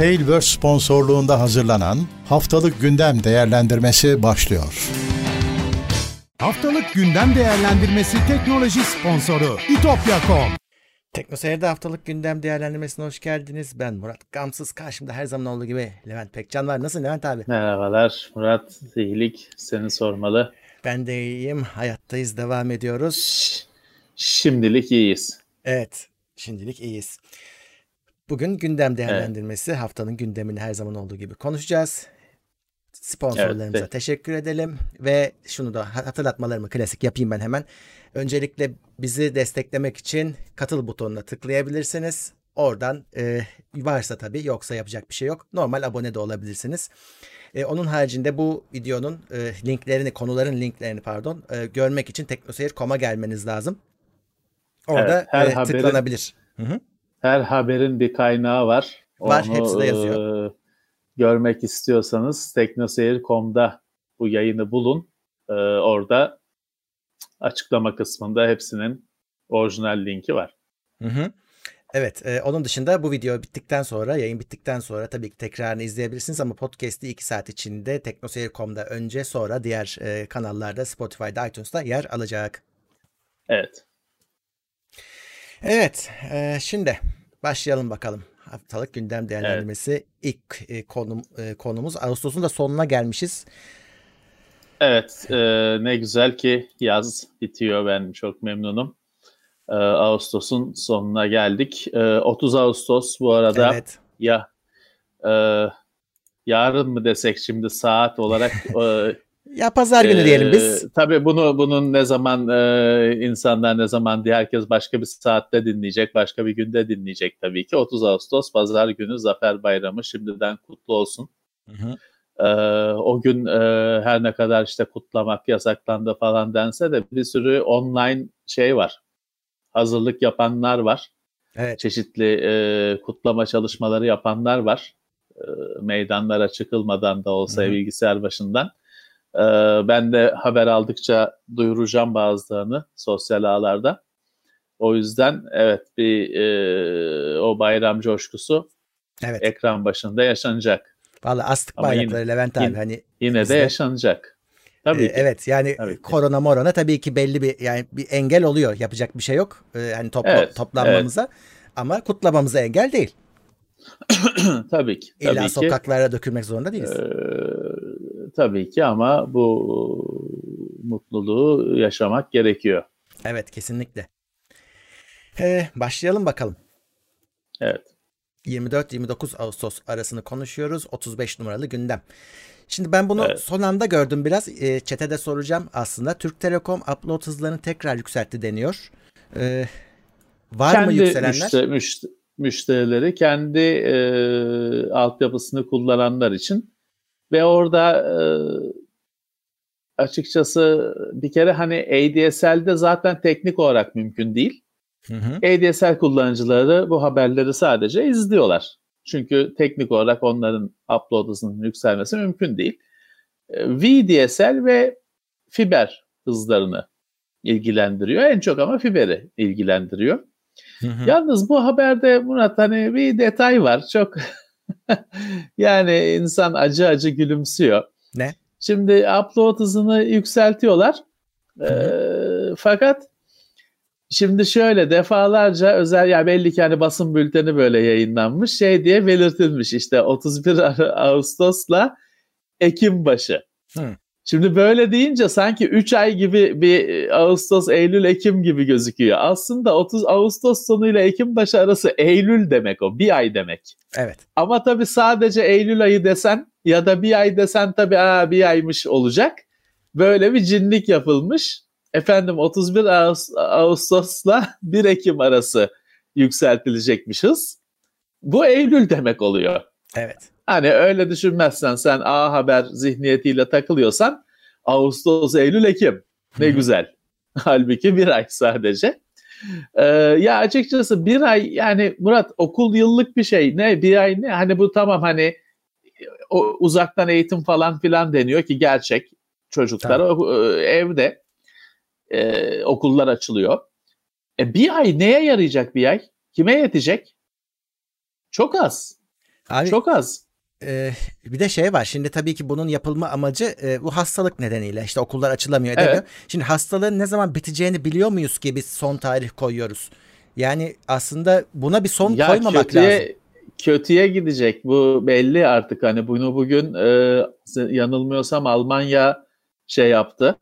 Tailverse sponsorluğunda hazırlanan Haftalık Gündem Değerlendirmesi başlıyor. Haftalık Gündem Değerlendirmesi teknoloji sponsoru itopya.com Teknoseyir'de haftalık gündem değerlendirmesine hoş geldiniz. Ben Murat Gamsız. Karşımda her zaman olduğu gibi Levent Pekcan var. Nasılsın Levent abi? Merhabalar Murat. İyilik seni sormalı. Ben de iyiyim. Hayattayız. Devam ediyoruz. Şimdilik iyiyiz. Evet. Şimdilik iyiyiz. Bugün gündem değerlendirmesi. Evet. Haftanın gündemini her zaman olduğu gibi konuşacağız. Sponsorlarımıza evet, teşekkür edelim ve şunu da hatırlatmalarımı klasik yapayım ben hemen. Öncelikle bizi desteklemek için katıl butonuna tıklayabilirsiniz. Oradan e, varsa tabii yoksa yapacak bir şey yok. Normal abone de olabilirsiniz. E, onun haricinde bu videonun e, linklerini, konuların linklerini pardon e, görmek için teknoseyir.com'a gelmeniz lazım. Orada evet, her e, haberin, tıklanabilir. Hı hı. Her haberin bir kaynağı var. Var, Onu, hepsi de yazıyor. E, görmek istiyorsanız teknoseyir.com'da bu yayını bulun. E, orada açıklama kısmında hepsinin orijinal linki var. Hı hı. Evet, e, onun dışında bu video bittikten sonra, yayın bittikten sonra tabii ki tekrarını izleyebilirsiniz ama podcast'i 2 saat içinde teknoseyir.com'da önce sonra diğer e, kanallarda Spotify'da, iTunes'ta yer alacak. Evet. Evet, e, şimdi başlayalım bakalım. Haftalık gündem değerlendirmesi evet. ilk e, konum e, konumuz. Ağustos'un da sonuna gelmişiz. Evet, e, ne güzel ki yaz bitiyor. Ben çok memnunum. E, Ağustos'un sonuna geldik. E, 30 Ağustos bu arada evet. ya e, yarın mı desek şimdi saat olarak e, Ya pazar günü ee, diyelim biz. Tabii bunu bunun ne zaman e, insanlar ne zaman diye herkes başka bir saatte dinleyecek, başka bir günde dinleyecek tabii ki. 30 Ağustos pazar günü Zafer Bayramı şimdiden kutlu olsun. Hı hı. Ee, o gün e, her ne kadar işte kutlamak yasaklandı falan dense de bir sürü online şey var. Hazırlık yapanlar var. Evet. Çeşitli e, kutlama çalışmaları yapanlar var. E, meydanlara çıkılmadan da olsa Hı-hı. bilgisayar başından. E, ben de haber aldıkça duyuracağım bazılarını sosyal ağlarda. O yüzden evet bir e, o bayram coşkusu evet. ekran başında yaşanacak. Valla astık Ama bayrakları yine, Levent abi yine, hani yine de yaşanacak. Tabii ee, Evet yani tabii korona morona tabii ki belli bir yani bir engel oluyor. Yapacak bir şey yok. Ee, hani topla, evet, toplanmamıza evet. ama kutlamamıza engel değil. tabii ki. İlla tabii sokaklara ki. dökülmek zorunda değiliz. Ee, tabii ki ama bu mutluluğu yaşamak gerekiyor. Evet kesinlikle. Ee, başlayalım bakalım. Evet. 24-29 Ağustos arasını konuşuyoruz. 35 numaralı gündem. Şimdi ben bunu evet. son anda gördüm biraz. E, çetede soracağım aslında. Türk Telekom upload hızlarını tekrar yükseltti deniyor. E, var kendi mı yükselenler? Müşte, müşte, müşterileri kendi e, altyapısını kullananlar için ve orada e, açıkçası bir kere hani ADSL'de zaten teknik olarak mümkün değil. Hı hı. ADSL kullanıcıları bu haberleri sadece izliyorlar. Çünkü teknik olarak onların upload hızının yükselmesi mümkün değil. Ee, VDSL ve fiber hızlarını ilgilendiriyor. En çok ama fiberi ilgilendiriyor. Hı hı. Yalnız bu haberde Murat hani bir detay var. Çok yani insan acı acı gülümsüyor. Ne? Şimdi upload hızını yükseltiyorlar. Ee, fakat Şimdi şöyle defalarca özel ya yani belli ki hani basın bülteni böyle yayınlanmış şey diye belirtilmiş işte 31 Ağustos'la Ekim başı. Hı. Şimdi böyle deyince sanki 3 ay gibi bir Ağustos, Eylül, Ekim gibi gözüküyor. Aslında 30 Ağustos sonu ile Ekim başı arası Eylül demek o. Bir ay demek. Evet. Ama tabii sadece Eylül ayı desen ya da bir ay desen tabii aa, bir aymış olacak. Böyle bir cinlik yapılmış efendim 31 Ağustos'la 1 Ekim arası yükseltilecekmiş hız. Bu Eylül demek oluyor. Evet. Hani öyle düşünmezsen sen A Haber zihniyetiyle takılıyorsan Ağustos, Eylül, Ekim. Ne güzel. Halbuki bir ay sadece. Ee, ya açıkçası bir ay yani Murat okul yıllık bir şey. Ne bir ay ne? Hani bu tamam hani o, uzaktan eğitim falan filan deniyor ki gerçek çocuklar tamam. E, evde e, okullar açılıyor. E, bir ay neye yarayacak bir ay? Kime yetecek? Çok az. Abi, Çok az. E, bir de şey var. Şimdi tabii ki bunun yapılma amacı e, bu hastalık nedeniyle. işte okullar açılamıyor edemiyor. Evet. Şimdi hastalığın ne zaman biteceğini biliyor muyuz ki biz son tarih koyuyoruz? Yani aslında buna bir son ya koymamak kötüye, lazım. Kötüye gidecek. Bu belli artık. Hani bunu bugün e, yanılmıyorsam Almanya şey yaptı.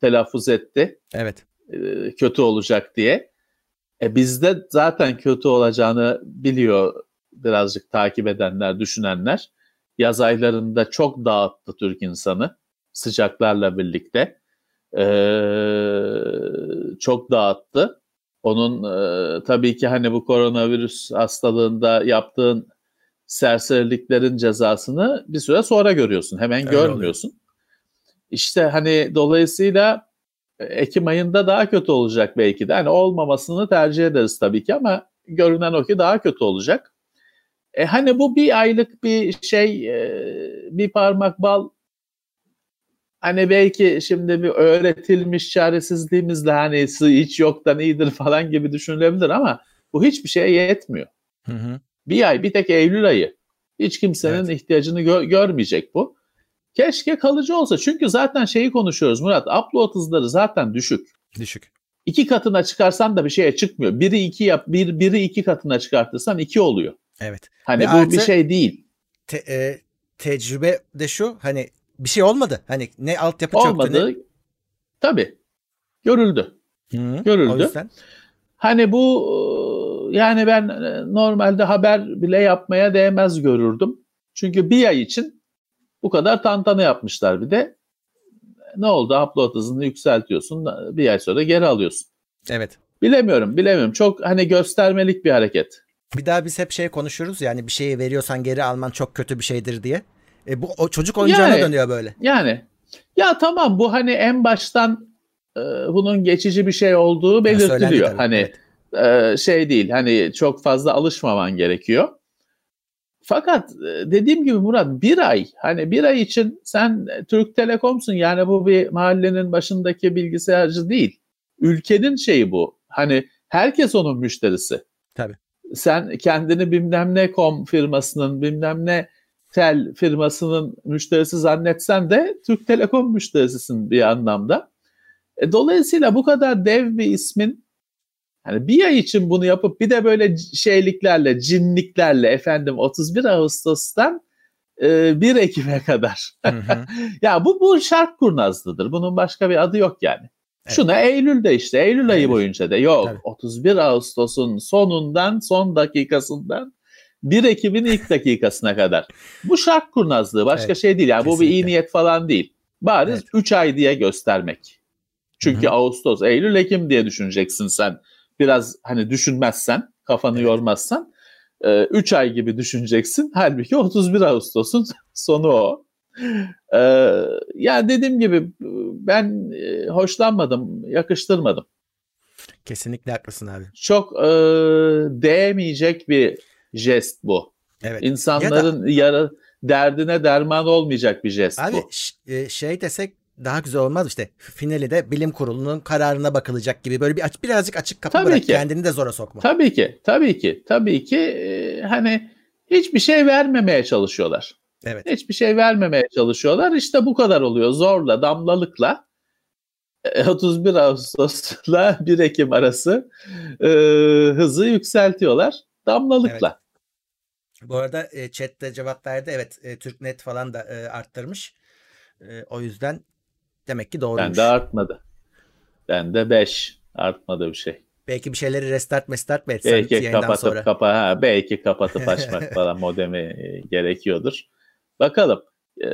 Telaffuz etti. Evet. E, kötü olacak diye. E bizde zaten kötü olacağını biliyor birazcık takip edenler, düşünenler. Yaz aylarında çok dağıttı Türk insanı sıcaklarla birlikte. Ee, çok dağıttı. Onun e, tabii ki hani bu koronavirüs hastalığında yaptığın serseriliklerin cezasını bir süre sonra görüyorsun. Hemen Öyle görmüyorsun. Oluyor. İşte hani dolayısıyla Ekim ayında daha kötü olacak belki de. Hani olmamasını tercih ederiz tabii ki ama görünen o ki daha kötü olacak. E hani bu bir aylık bir şey, e, bir parmak bal hani belki şimdi bir öğretilmiş çaresizliğimizle hani hiç yoktan iyidir falan gibi düşünülebilir ama bu hiçbir şeye yetmiyor. Hı hı. Bir ay, bir tek Eylül ayı. Hiç kimsenin evet. ihtiyacını gö- görmeyecek bu. Keşke kalıcı olsa. Çünkü zaten şeyi konuşuyoruz Murat. Upload hızları zaten düşük. Düşük. İki katına çıkarsan da bir şeye çıkmıyor. Biri iki yap, bir, biri iki katına çıkartırsan iki oluyor. Evet. Hani Ve bu bir şey değil. Te, e, tecrübe de şu hani bir şey olmadı. Hani ne altyapı olmadı. çöktü ne... Tabii. Görüldü. Hı, Görüldü. O yüzden. Hani bu yani ben e, normalde haber bile yapmaya değmez görürdüm. Çünkü bir ay için bu kadar tantana yapmışlar bir de. Ne oldu? Upload hızını yükseltiyorsun. Bir ay sonra geri alıyorsun. Evet. Bilemiyorum, bilemiyorum. Çok hani göstermelik bir hareket. Bir daha biz hep şey konuşuruz yani bir şeyi veriyorsan geri alman çok kötü bir şeydir diye. E bu o çocuk oyuncağına yani, dönüyor böyle. Yani ya tamam bu hani en baştan e, bunun geçici bir şey olduğu belirtiliyor. Yani hani evet. e, şey değil hani çok fazla alışmaman gerekiyor. Fakat e, dediğim gibi Murat bir ay hani bir ay için sen Türk Telekom'sun yani bu bir mahallenin başındaki bilgisayarcı değil. Ülkenin şeyi bu. Hani herkes onun müşterisi. Tabii sen kendini bilmem ne kom firmasının bilmem ne tel firmasının müşterisi zannetsen de Türk Telekom müşterisisin bir anlamda. E, dolayısıyla bu kadar dev bir ismin hani bir ay için bunu yapıp bir de böyle şeyliklerle, cinliklerle efendim 31 Ağustos'tan e, 1 Ekim'e kadar. ya bu bu şark kurnazlıdır. Bunun başka bir adı yok yani. Evet. Şuna Eylül'de işte Eylül ayı boyunca da yok. Tabii. 31 Ağustos'un sonundan son dakikasından 1 Ekim'in ilk dakikasına kadar. Bu şark kurnazlığı başka evet. şey değil. Yani Kesinlikle. bu bir iyi niyet falan değil. Bariz evet. 3 ay diye göstermek. Çünkü Hı-hı. Ağustos, Eylül, Ekim diye düşüneceksin sen. Biraz hani düşünmezsen, kafanı evet. yormazsan 3 ay gibi düşüneceksin. Halbuki 31 Ağustos'un sonu o. Ee, yani dediğim gibi ben hoşlanmadım, yakıştırmadım. Kesinlikle haklısın abi. Çok e, değmeyecek bir jest bu. Evet. İnsanların ya da, yara, derdine derman olmayacak bir jest abi, bu. Abi şey desek daha güzel olmaz işte. Finali de bilim kurulunun kararına bakılacak gibi böyle bir aç birazcık açık kapı tabii bırak ki. kendini de zora sokma. Tabii ki. Tabii ki. Tabii ki e, hani hiçbir şey vermemeye çalışıyorlar. Evet. Hiçbir şey vermemeye çalışıyorlar. İşte bu kadar oluyor. Zorla, damlalıkla 31 e, Ağustos'la 1 Ekim arası e, hızı yükseltiyorlar. Damlalıkla. Evet. Bu arada e, chatte cevap verdi. Evet e, Türknet falan da e, arttırmış. E, o yüzden demek ki doğruymuş. Ben de artmadı. Ben de 5 artmadı bir şey. Belki bir şeyleri restart restart mı etsen belki kapatıp sonra. Kapa, ha, belki kapatıp açmak falan modemi e, gerekiyordur. Bakalım. Ee,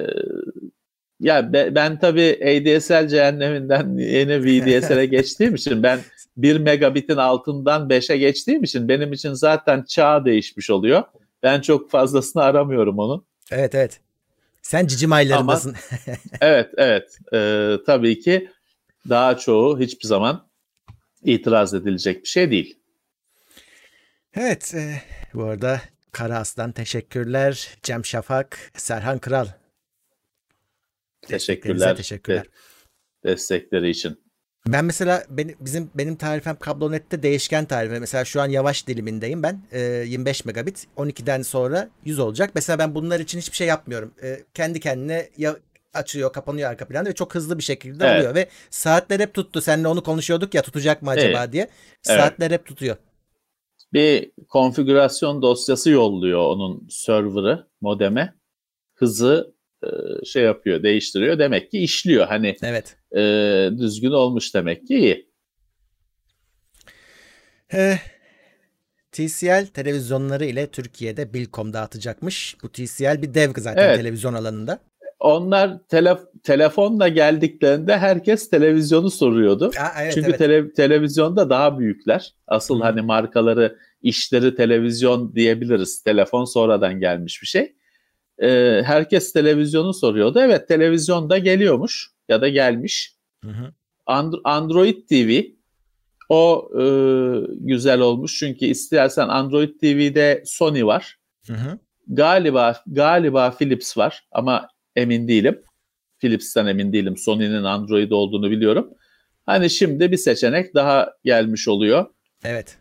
ya be, ben tabii ADSL cehenneminden yeni VDSL'e geçtiğim için ben 1 megabitin altından 5'e geçtiğim için benim için zaten çağ değişmiş oluyor. Ben çok fazlasını aramıyorum onun. Evet evet. Sen cicim aylarındasın. Ama, evet evet. Ee, tabii ki daha çoğu hiçbir zaman itiraz edilecek bir şey değil. Evet. E, bu arada Kara Aslan teşekkürler. Cem Şafak, Serhan Kral. Teşekkürler. Teşekkürler. De- destekleri için. Ben mesela benim bizim benim tarifem kablonette değişken tarife. Mesela şu an yavaş dilimindeyim ben. E, 25 megabit. 12'den sonra 100 olacak. Mesela ben bunlar için hiçbir şey yapmıyorum. E, kendi kendine ya açıyor, kapanıyor arka planda ve çok hızlı bir şekilde evet. oluyor ve saatler hep tuttu. Seninle onu konuşuyorduk ya tutacak mı acaba evet. diye. Saatler evet. hep tutuyor. Bir konfigürasyon dosyası yolluyor onun server'ı, modeme. Hızı e, şey yapıyor, değiştiriyor. Demek ki işliyor. Hani evet. e, düzgün olmuş demek ki iyi. Eh, TCL televizyonları ile Türkiye'de Bilkom dağıtacakmış. Bu TCL bir dev zaten evet. televizyon alanında. Onlar tele, telefonla geldiklerinde herkes televizyonu soruyordu. Aa, evet, Çünkü evet. Tele, televizyonda daha büyükler. Asıl hmm. hani markaları, işleri televizyon diyebiliriz. Telefon sonradan gelmiş bir şey e, herkes televizyonu soruyordu. Evet televizyon da geliyormuş ya da gelmiş. Hı hı. And- Android TV o e, güzel olmuş çünkü istersen Android TV'de Sony var. Hı hı. Galiba galiba Philips var ama emin değilim. Philips'ten emin değilim. Sony'nin Android olduğunu biliyorum. Hani şimdi bir seçenek daha gelmiş oluyor. Evet.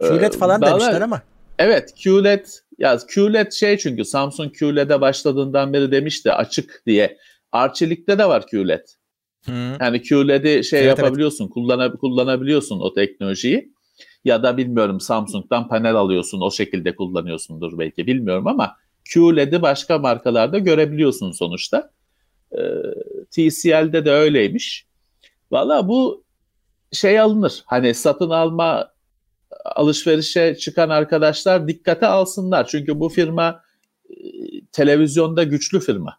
QLED falan ee, demişler ama. Evet QLED ya QLED şey çünkü Samsung QLED'e başladığından beri demişti açık diye. Arçelik'te de var QLED. Hı. Yani QLED'i şey evet, yapabiliyorsun, evet. Kullanab- kullanabiliyorsun o teknolojiyi. Ya da bilmiyorum Samsung'dan panel alıyorsun, o şekilde kullanıyorsundur belki bilmiyorum ama QLED'i başka markalarda görebiliyorsun sonuçta. Ee, TCL'de de öyleymiş. Valla bu şey alınır. Hani satın alma alışverişe çıkan arkadaşlar dikkate alsınlar. Çünkü bu firma e, televizyonda güçlü firma.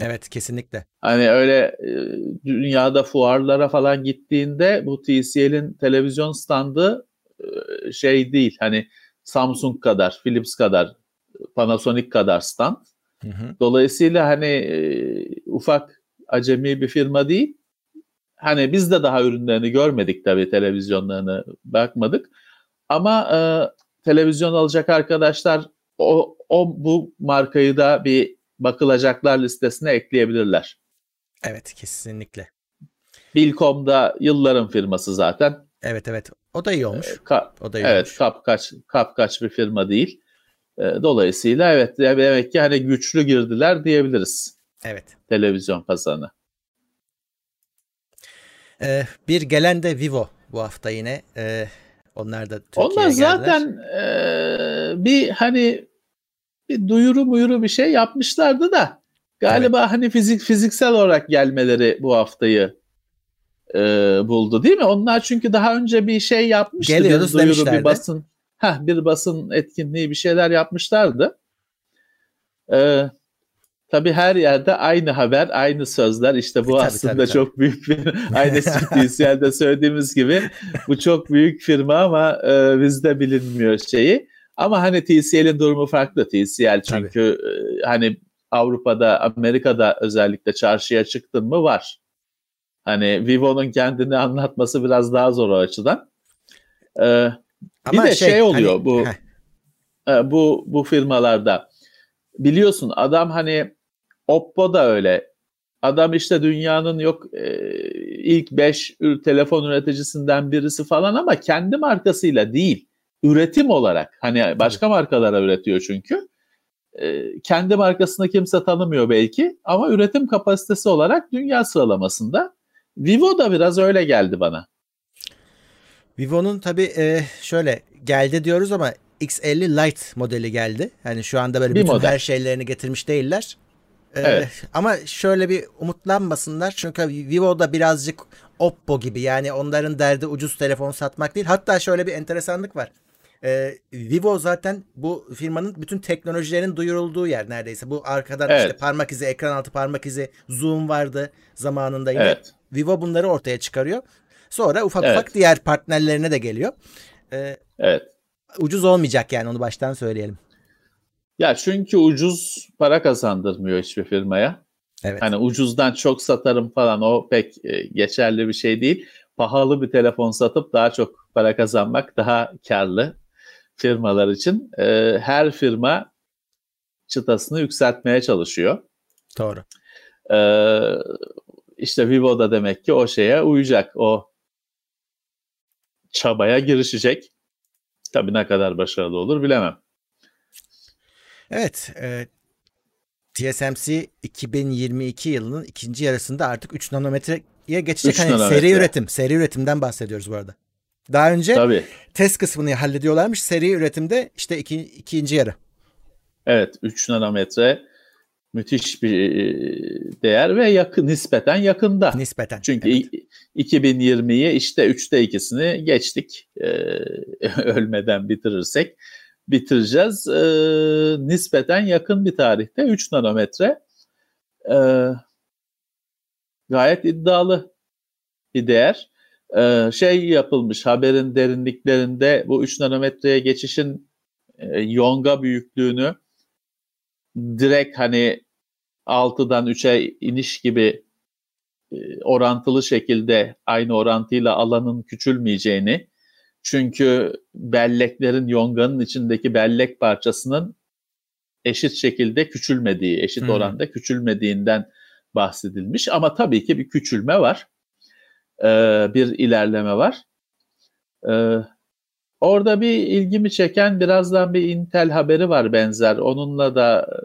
Evet kesinlikle. Hani öyle e, dünyada fuarlara falan gittiğinde bu TCL'in televizyon standı e, şey değil. Hani Samsung kadar, Philips kadar, Panasonic kadar stand. Hı hı. Dolayısıyla hani ufak acemi bir firma değil. Hani biz de daha ürünlerini görmedik tabii televizyonlarını bakmadık. Ama e, televizyon alacak arkadaşlar o, o bu markayı da bir bakılacaklar listesine ekleyebilirler. Evet kesinlikle. Bilkom'da yılların firması zaten. Evet evet. O da iyi olmuş. E, ka- o da iyi evet, olmuş. kap kaç kap kaç bir firma değil. E, dolayısıyla evet demek ki hani güçlü girdiler diyebiliriz. Evet. Televizyon pazarına. Ee, bir gelen de Vivo bu hafta yine. Ee, onlar da Türkiye'ye Onlar zaten e, bir hani bir duyuru muyuru bir şey yapmışlardı da galiba evet. hani fizik fiziksel olarak gelmeleri bu haftayı e, buldu değil mi? Onlar çünkü daha önce bir şey yapmıştı. Geliyoruz bir duyuru, bir basın heh, bir basın etkinliği bir şeyler yapmışlardı. Ee, Tabii her yerde aynı haber, aynı sözler. İşte bu tabii, aslında tabii, çok tabii. büyük bir, aynı TCL'de söylediğimiz gibi bu çok büyük firma ama e, bizde bilinmiyor şeyi. Ama hani TCL'in durumu farklı. TCL çünkü e, hani Avrupa'da, Amerika'da özellikle çarşıya çıktın mı var. Hani Vivo'nun kendini anlatması biraz daha zor o açıdan. Ee, bir de şey, şey oluyor hani, bu e, bu bu firmalarda. Biliyorsun adam hani Oppo da öyle. Adam işte dünyanın yok e, ilk 5 telefon üreticisinden birisi falan ama kendi markasıyla değil. Üretim olarak. Hani başka markalara üretiyor çünkü. E, kendi markasını kimse tanımıyor belki ama üretim kapasitesi olarak dünya sıralamasında. Vivo da biraz öyle geldi bana. Vivo'nun tabii e, şöyle geldi diyoruz ama X50 Lite modeli geldi. Yani şu anda böyle bir bütün model. her şeylerini getirmiş değiller. Ee, evet. Ama şöyle bir umutlanmasınlar çünkü Vivo da birazcık Oppo gibi yani onların derdi ucuz telefon satmak değil. Hatta şöyle bir enteresanlık var. Ee, Vivo zaten bu firmanın bütün teknolojilerin duyurulduğu yer neredeyse. Bu arkadan evet. işte parmak izi, ekran altı parmak izi, zoom vardı zamanında yine. Evet. Vivo bunları ortaya çıkarıyor. Sonra ufak evet. ufak diğer partnerlerine de geliyor. Ee, evet. Ucuz olmayacak yani onu baştan söyleyelim. Ya çünkü ucuz para kazandırmıyor hiçbir firmaya. Evet. Hani ucuzdan çok satarım falan o pek e, geçerli bir şey değil. Pahalı bir telefon satıp daha çok para kazanmak daha karlı firmalar için. E, her firma çıtasını yükseltmeye çalışıyor. Doğru. E, işte Vivo da demek ki o şeye uyacak. O çabaya girişecek. Tabii ne kadar başarılı olur bilemem. Evet, e, TSMC 2022 yılının ikinci yarısında artık 3 nanometreye geçecek. 3 Hani nanometre. seri üretim, seri üretimden bahsediyoruz bu arada. Daha önce Tabii. test kısmını hallediyorlarmış. Seri üretimde işte iki, ikinci yarı. Evet 3 nanometre müthiş bir e, değer ve yakın nispeten yakında. Nispeten. Çünkü Evet. i- 2020'yi işte 3'te 2'sini geçtik. Ee, ölmeden bitirirsek bitireceğiz. Ee, nispeten yakın bir tarihte 3 nanometre ee, gayet iddialı bir değer. Ee, şey yapılmış haberin derinliklerinde bu 3 nanometreye geçişin e, yonga büyüklüğünü direkt hani 6'dan 3'e iniş gibi e, orantılı şekilde aynı orantıyla alanın küçülmeyeceğini çünkü belleklerin yonganın içindeki bellek parçasının eşit şekilde küçülmediği, eşit Hmm. oranda küçülmediğinden bahsedilmiş ama tabii ki bir küçülme var. Ee, bir ilerleme var. Ee, orada bir ilgimi çeken birazdan bir Intel haberi var benzer. Onunla da e,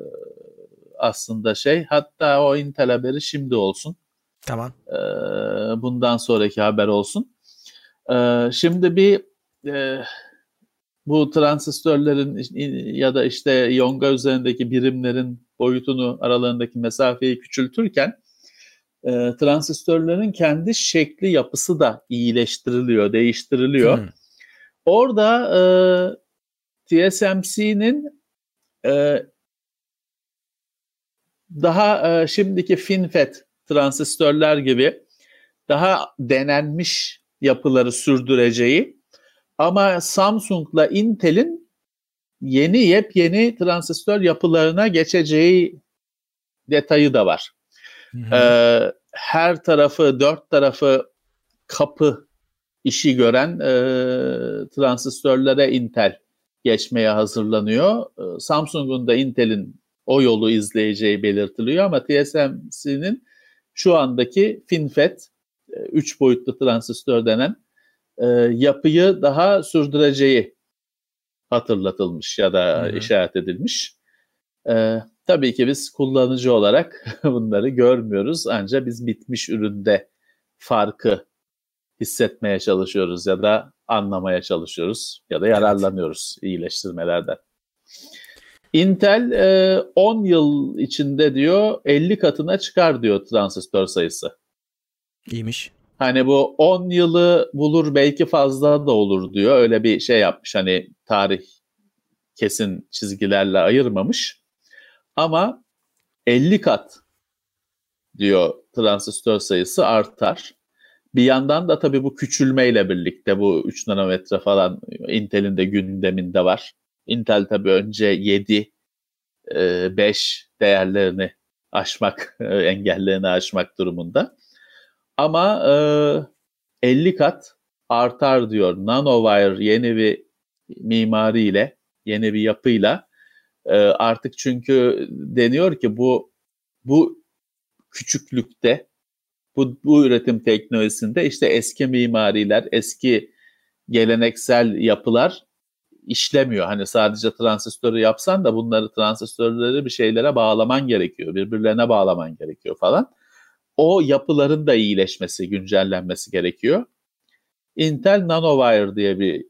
aslında şey hatta o Intel haberi şimdi olsun. Tamam. Ee, bundan sonraki haber olsun. Ee, şimdi bir e, bu transistörlerin ya da işte yonga üzerindeki birimlerin boyutunu aralarındaki mesafeyi küçültürken e, transistörlerin kendi şekli yapısı da iyileştiriliyor, değiştiriliyor. Hmm. Orada e, TSMC'nin e, daha e, şimdiki FinFET transistörler gibi daha denenmiş yapıları sürdüreceği ama Samsung'la Intel'in yeni yepyeni transistör yapılarına geçeceği detayı da var. Hı hı. Ee, her tarafı, dört tarafı kapı işi gören e, transistörlere Intel geçmeye hazırlanıyor. E, Samsung'un da Intel'in o yolu izleyeceği belirtiliyor ama TSMC'nin şu andaki FinFET, 3 boyutlu transistör denen e, yapıyı daha sürdüreceği hatırlatılmış ya da Hı hı. işaret edilmiş. E, tabii ki biz kullanıcı olarak bunları görmüyoruz ancak biz bitmiş üründe farkı hissetmeye çalışıyoruz ya da anlamaya çalışıyoruz ya da yararlanıyoruz iyileştirmelerden. Intel e, 10 yıl içinde diyor 50 katına çıkar diyor transistör sayısı. İyiymiş. Hani bu 10 yılı bulur belki fazla da olur diyor. Öyle bir şey yapmış hani tarih kesin çizgilerle ayırmamış. Ama 50 kat diyor transistör sayısı artar. Bir yandan da tabii bu küçülmeyle birlikte bu 3 nanometre falan Intel'in de gündeminde var. Intel tabii önce 7, 5 değerlerini aşmak, e, engellerini aşmak durumunda. Ama e, 50 kat artar diyor. Nanowire yeni bir mimariyle, yeni bir yapıyla e, artık çünkü deniyor ki bu bu küçüklükte bu, bu üretim teknolojisinde işte eski mimariler, eski geleneksel yapılar işlemiyor. Hani sadece transistörü yapsan da bunları transistörleri bir şeylere bağlaman gerekiyor. Birbirlerine bağlaman gerekiyor falan. O yapıların da iyileşmesi, güncellenmesi gerekiyor. Intel Nanowire diye bir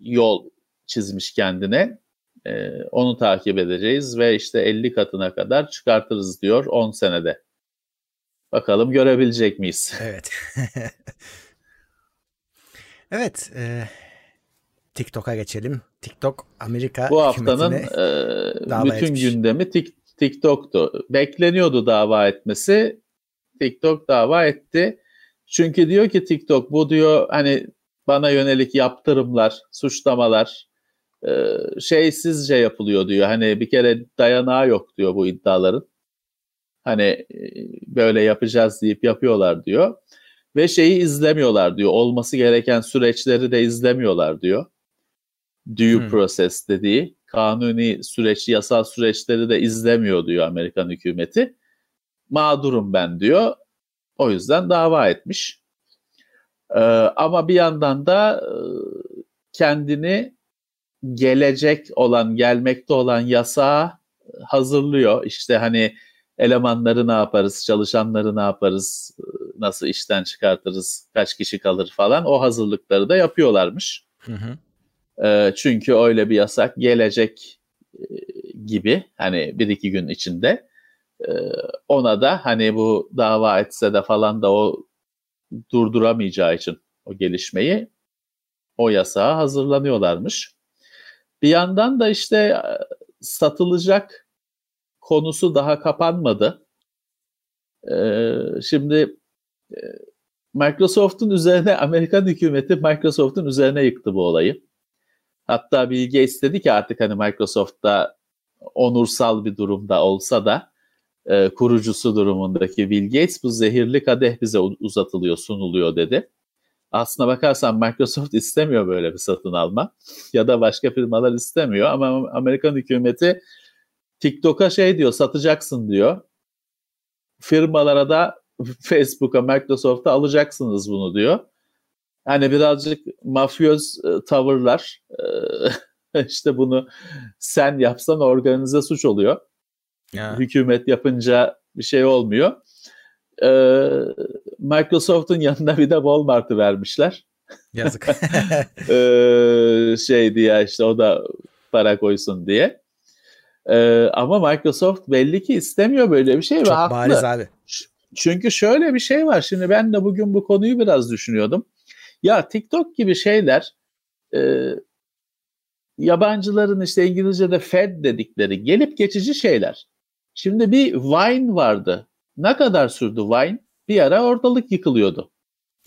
yol çizmiş kendine. Ee, onu takip edeceğiz ve işte 50 katına kadar çıkartırız diyor 10 senede. Bakalım görebilecek miyiz? Evet. evet. E, TikTok'a geçelim. TikTok Amerika Bu haftanın e, bütün etmiş. gündemi Tik- TikTok'tu. Bekleniyordu dava etmesi. TikTok dava etti. Çünkü diyor ki TikTok bu diyor hani bana yönelik yaptırımlar, suçlamalar e, şeysizce yapılıyor diyor. Hani bir kere dayanağı yok diyor bu iddiaların. Hani e, böyle yapacağız deyip yapıyorlar diyor. Ve şeyi izlemiyorlar diyor. Olması gereken süreçleri de izlemiyorlar diyor. Due Hmm. process dediği kanuni süreç, yasal süreçleri de izlemiyor diyor Amerikan hükümeti. Mağdurum ben diyor. O yüzden dava etmiş. Ee, ama bir yandan da e, kendini gelecek olan, gelmekte olan yasağa hazırlıyor. İşte hani elemanları ne yaparız, çalışanları ne yaparız, nasıl işten çıkartırız, kaç kişi kalır falan o hazırlıkları da yapıyorlarmış. Hı hı. E, çünkü öyle bir yasak gelecek e, gibi hani bir iki gün içinde e, ona da hani bu dava etse de falan da o durduramayacağı için o gelişmeyi o yasağa hazırlanıyorlarmış. Bir yandan da işte e, satılacak konusu daha kapanmadı. Ee, şimdi e, Microsoft'un üzerine Amerikan hükümeti Microsoft'un üzerine yıktı bu olayı. Hatta Bill Gates dedi ki artık hani Microsoft'ta onursal bir durumda olsa da e, kurucusu durumundaki Bill Gates bu zehirli kadeh bize uzatılıyor, sunuluyor dedi. Aslına bakarsan Microsoft istemiyor böyle bir satın alma ya da başka firmalar istemiyor ama Amerikan hükümeti TikTok'a şey diyor satacaksın diyor. Firmalara da Facebook'a, Microsoft'a alacaksınız bunu diyor. Yani birazcık mafyöz e, tavırlar. E, işte bunu sen yapsan organize suç oluyor. Ya. Hükümet yapınca bir şey olmuyor. E, Microsoft'un yanına bir de Walmart'ı vermişler. Yazık. e, şey diye işte o da para koysun diye. Ama Microsoft belli ki istemiyor böyle bir şey Çok ve haklı. bariz abi. Çünkü şöyle bir şey var. Şimdi ben de bugün bu konuyu biraz düşünüyordum. Ya TikTok gibi şeyler e, yabancıların işte İngilizce'de Fed dedikleri gelip geçici şeyler. Şimdi bir Vine vardı. Ne kadar sürdü Vine? Bir ara ortalık yıkılıyordu.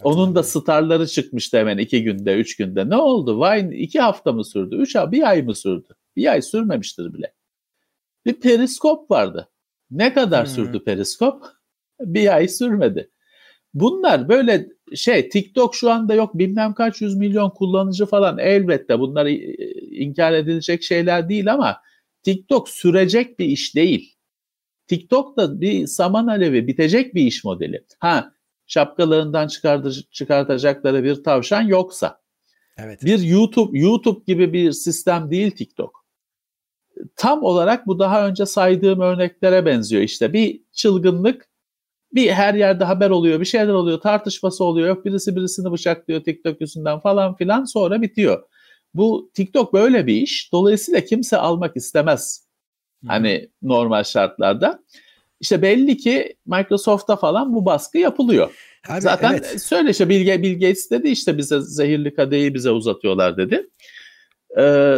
Onun da starları çıkmıştı hemen iki günde, üç günde. Ne oldu? Vine iki hafta mı sürdü? Üç ay, bir ay mı sürdü? Bir ay sürmemiştir bile. Bir periskop vardı. Ne kadar hmm. sürdü periskop? Bir ay sürmedi. Bunlar böyle şey TikTok şu anda yok bilmem kaç yüz milyon kullanıcı falan elbette bunlar e, inkar edilecek şeyler değil ama TikTok sürecek bir iş değil. TikTok da bir saman alevi bitecek bir iş modeli. Ha şapkalığından çıkartacakları bir tavşan yoksa. Evet. Bir YouTube YouTube gibi bir sistem değil TikTok. Tam olarak bu daha önce saydığım örneklere benziyor işte. Bir çılgınlık bir her yerde haber oluyor, bir şeyler oluyor, tartışması oluyor. Yok birisi birisini bıçaklıyor TikTok yüzünden falan filan sonra bitiyor. Bu TikTok böyle bir iş. Dolayısıyla kimse almak istemez. Hani normal şartlarda. İşte belli ki Microsoft'ta falan bu baskı yapılıyor. Abi, Zaten evet. söyle işte Bill, Bill Gates dedi işte bize zehirli kadeyi bize uzatıyorlar dedi. Ee,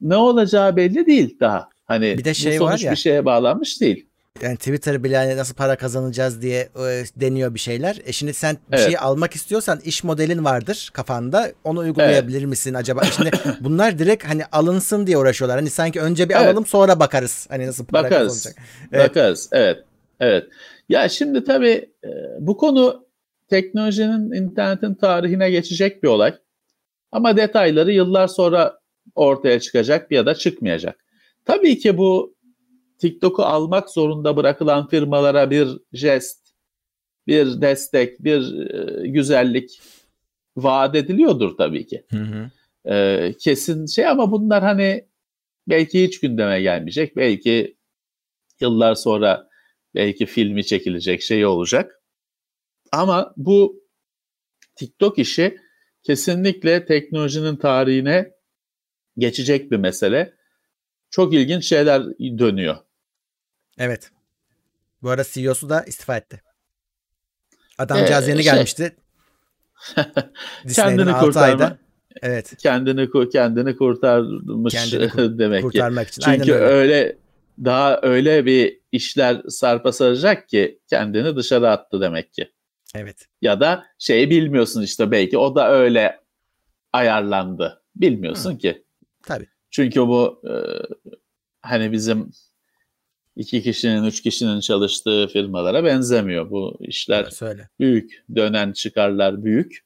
ne olacağı belli değil daha. Hani bir de şey bu sonuç var ya, bir şeye bağlanmış değil yani Twitter bile hani nasıl para kazanacağız diye e, deniyor bir şeyler. E şimdi sen bir evet. şeyi almak istiyorsan iş modelin vardır kafanda. Onu uygulayabilir evet. misin acaba? Şimdi bunlar direkt hani alınsın diye uğraşıyorlar. Hani sanki önce bir evet. alalım sonra bakarız. Hani nasıl para bakarız. kazanacak. Evet. Bakarız. Evet. Evet. Ya şimdi tabii e, bu konu teknolojinin internetin tarihine geçecek bir olay. Ama detayları yıllar sonra ortaya çıkacak ya da çıkmayacak. Tabii ki bu TikTok'u almak zorunda bırakılan firmalara bir jest, bir destek, bir e, güzellik vaat ediliyordur tabii ki. Hı hı. E, kesin şey ama bunlar hani belki hiç gündeme gelmeyecek. Belki yıllar sonra belki filmi çekilecek şey olacak. Ama bu TikTok işi kesinlikle teknolojinin tarihine geçecek bir mesele. Çok ilginç şeyler dönüyor. Evet. Bu arada CEO'su da istifa etti. Adamcağız ee, yeni şey, gelmişti. kendini kurtarma. Ayda. Evet. Kendini kendini kurtarmış kendini kur- demek kurtarmak ki. için. Çünkü öyle. öyle daha öyle bir işler sarpa saracak ki kendini dışarı attı demek ki. Evet. Ya da şeyi bilmiyorsun işte belki o da öyle ayarlandı. Bilmiyorsun Hı. ki. Tabii. Çünkü bu e, hani bizim iki kişinin, üç kişinin çalıştığı firmalara benzemiyor. Bu işler Söyle. büyük, dönen çıkarlar büyük.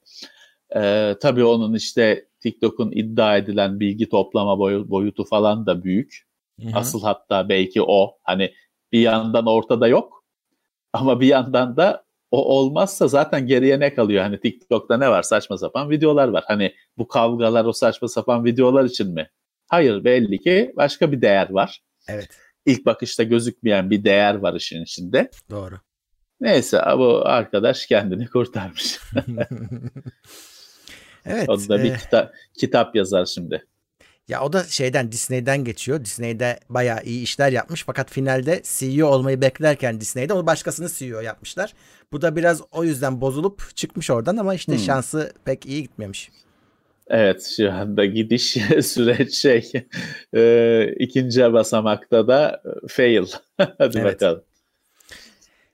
Ee, tabii onun işte TikTok'un iddia edilen bilgi toplama boy- boyutu falan da büyük. Hı-hı. Asıl hatta belki o hani bir yandan ortada yok ama bir yandan da o olmazsa zaten geriye ne kalıyor? Hani TikTok'ta ne var? Saçma sapan videolar var. Hani bu kavgalar o saçma sapan videolar için mi? Hayır belli ki başka bir değer var. Evet. İlk bakışta gözükmeyen bir değer var işin içinde. Doğru. Neyse bu arkadaş kendini kurtarmış. evet. o da bir e, kita- kitap yazar şimdi. Ya o da şeyden Disney'den geçiyor. Disney'de bayağı iyi işler yapmış fakat finalde CEO olmayı beklerken Disney'de onu başkasını CEO yapmışlar. Bu da biraz o yüzden bozulup çıkmış oradan ama işte Hmm. şansı pek iyi gitmemiş. Evet şu anda gidiş süreç şey e, ikinci basamakta da e, fail. Hadi Evet. bakalım.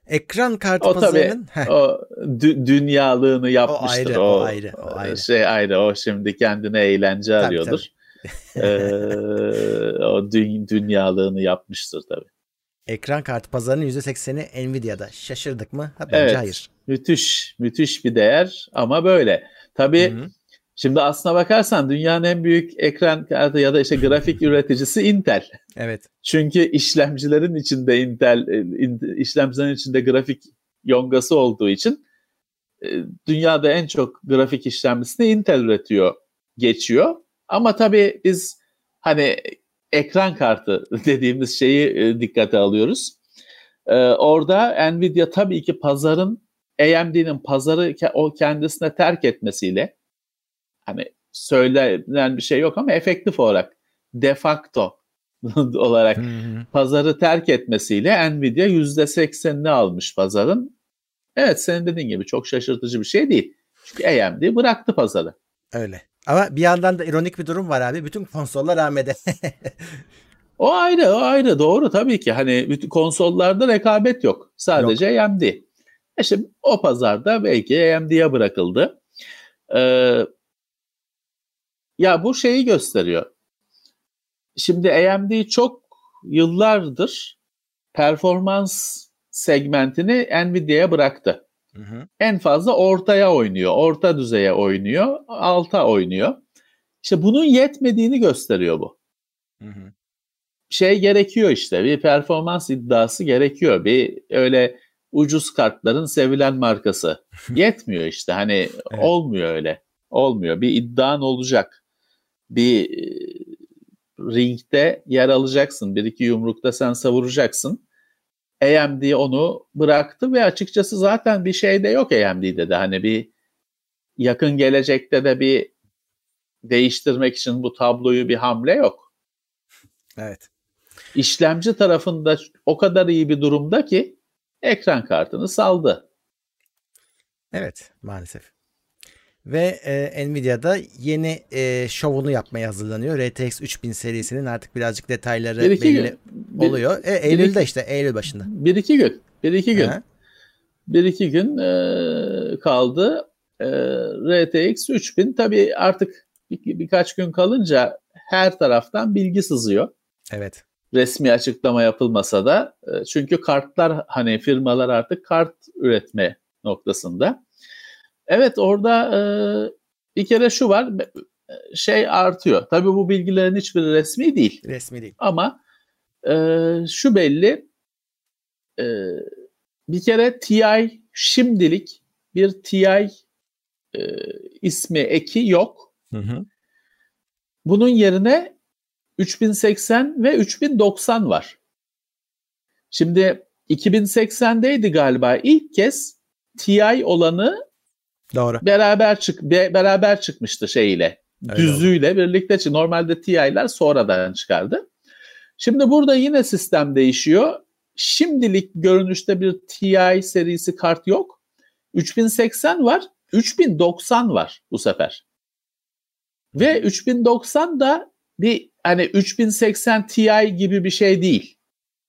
Ekran kartı O tabii pazarının Heh, o dü- dünyalığını yapmıştır. ayrı, o ayrı, o ayrı. Şey ayrı. O şimdi kendine eğlence Tabii, arıyordur. Ee, o dü- dünyalığını yapmıştır tabii. ekran kartı pazarının %80'i Nvidia'da. Şaşırdık mı? Ha, bence Evet. hayır. Müthiş, müthiş bir değer ama böyle. Tabii Hı hı. Şimdi aslına bakarsan dünyanın en büyük ekran kartı ya da işte grafik üreticisi Intel. Evet. Çünkü işlemcilerin içinde Intel, e, in- işlemcilerin içinde grafik yongası olduğu için e, dünyada en çok grafik işlemcisini Intel üretiyor, geçiyor. Ama tabii biz hani ekran kartı dediğimiz şeyi e, dikkate alıyoruz. Orada Nvidia tabii ki pazarın AMD'nin pazarı o kendisine terk etmesiyle hani söylenen bir şey yok ama efektif olarak de facto olarak Hı hı. pazarı terk etmesiyle Nvidia %80'ini almış pazarın. Evet senin dediğin gibi çok şaşırtıcı bir şey değil. Çünkü AMD bıraktı pazarı. Öyle. Ama bir yandan da ironik bir durum var abi. Bütün konsollar AMD. O ayrı, o ayrı. Doğru tabii ki. Hani bütün konsollarda rekabet yok. Sadece AMD. E şimdi o pazarda belki AMD'ye bırakıldı. Ee, ya bu şeyi gösteriyor. Şimdi AMD çok yıllardır performans segmentini Nvidia'ya bıraktı. Hı hı. en fazla ortaya oynuyor, orta düzeye oynuyor, alta oynuyor. İşte bunun yetmediğini gösteriyor bu. Hı hı. Şey gerekiyor işte, bir performans iddiası gerekiyor. Bir öyle ucuz kartların sevilen markası. Yetmiyor işte hani Evet. olmuyor öyle. Olmuyor. Bir iddian olacak. Bir e, ringde yer alacaksın. Bir iki yumrukta sen savuracaksın. AMD onu bıraktı ve açıkçası zaten bir şey de yok AMD'de de hani bir yakın gelecekte de bir değiştirmek için bu tabloyu bir hamle yok. Evet. İşlemci tarafında o kadar iyi bir durumda ki ekran kartını saldı. Evet maalesef. Ve e, Nvidia'da yeni e, şovunu yapmaya hazırlanıyor. RTX 3000 serisinin artık birazcık detayları Bir belli gün. Bir, oluyor. E, Eylül'de işte Eylül başında. bir iki gün. Bir iki gün. Ha? Bir iki gün e, kaldı. E, RTX 3000 tabii artık bir, birkaç gün kalınca her taraftan bilgi sızıyor. Evet. resmi açıklama yapılmasa da e, çünkü kartlar hani firmalar artık kart üretme noktasında. Evet orada e, bir kere şu var şey artıyor. Tabii bu bilgilerin hiçbiri resmi değil Resmi değil. ama e, şu belli e, bir kere TI şimdilik bir TI e, ismi eki yok. Hı hı. Bunun yerine 3080 ve 3090 var. Şimdi 2080'deydi galiba ilk kez TI olanı Doğru. beraber çık be- beraber çıkmıştı. Öyle düzüyle birlikte çık. Normalde TI'ler sonradan çıkardı. Şimdi burada yine sistem değişiyor. Şimdilik görünüşte bir TI serisi kart yok. 3080 var, 3090 var bu sefer. Ve 3090 da bir hani 3080 Ti gibi bir şey değil.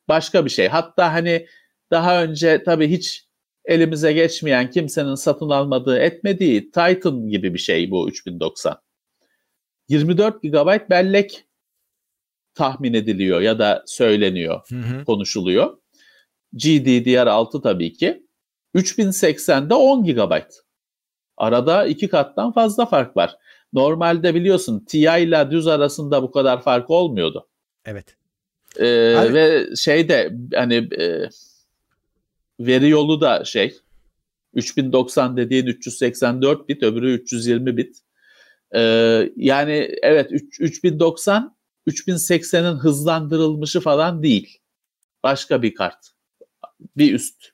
Başka bir şey. Hatta hani daha önce tabii hiç elimize geçmeyen kimsenin satın almadığı etmediği Titan gibi bir şey bu 3090. 24 GB bellek tahmin ediliyor ya da söyleniyor, Hı hı. konuşuluyor. GDDR6 tabii ki. 3080'de 10 GB. Arada iki kattan fazla fark var. Normalde biliyorsun TI ile düz arasında bu kadar fark olmuyordu. Evet. Ee, Abi- ve şey de hani e, veri yolu da şey 3090 dediğin 384 bit, öbürü 320 bit. Ee, yani evet 3, 3090 3080'in hızlandırılmışı falan değil. Başka bir kart. Bir üst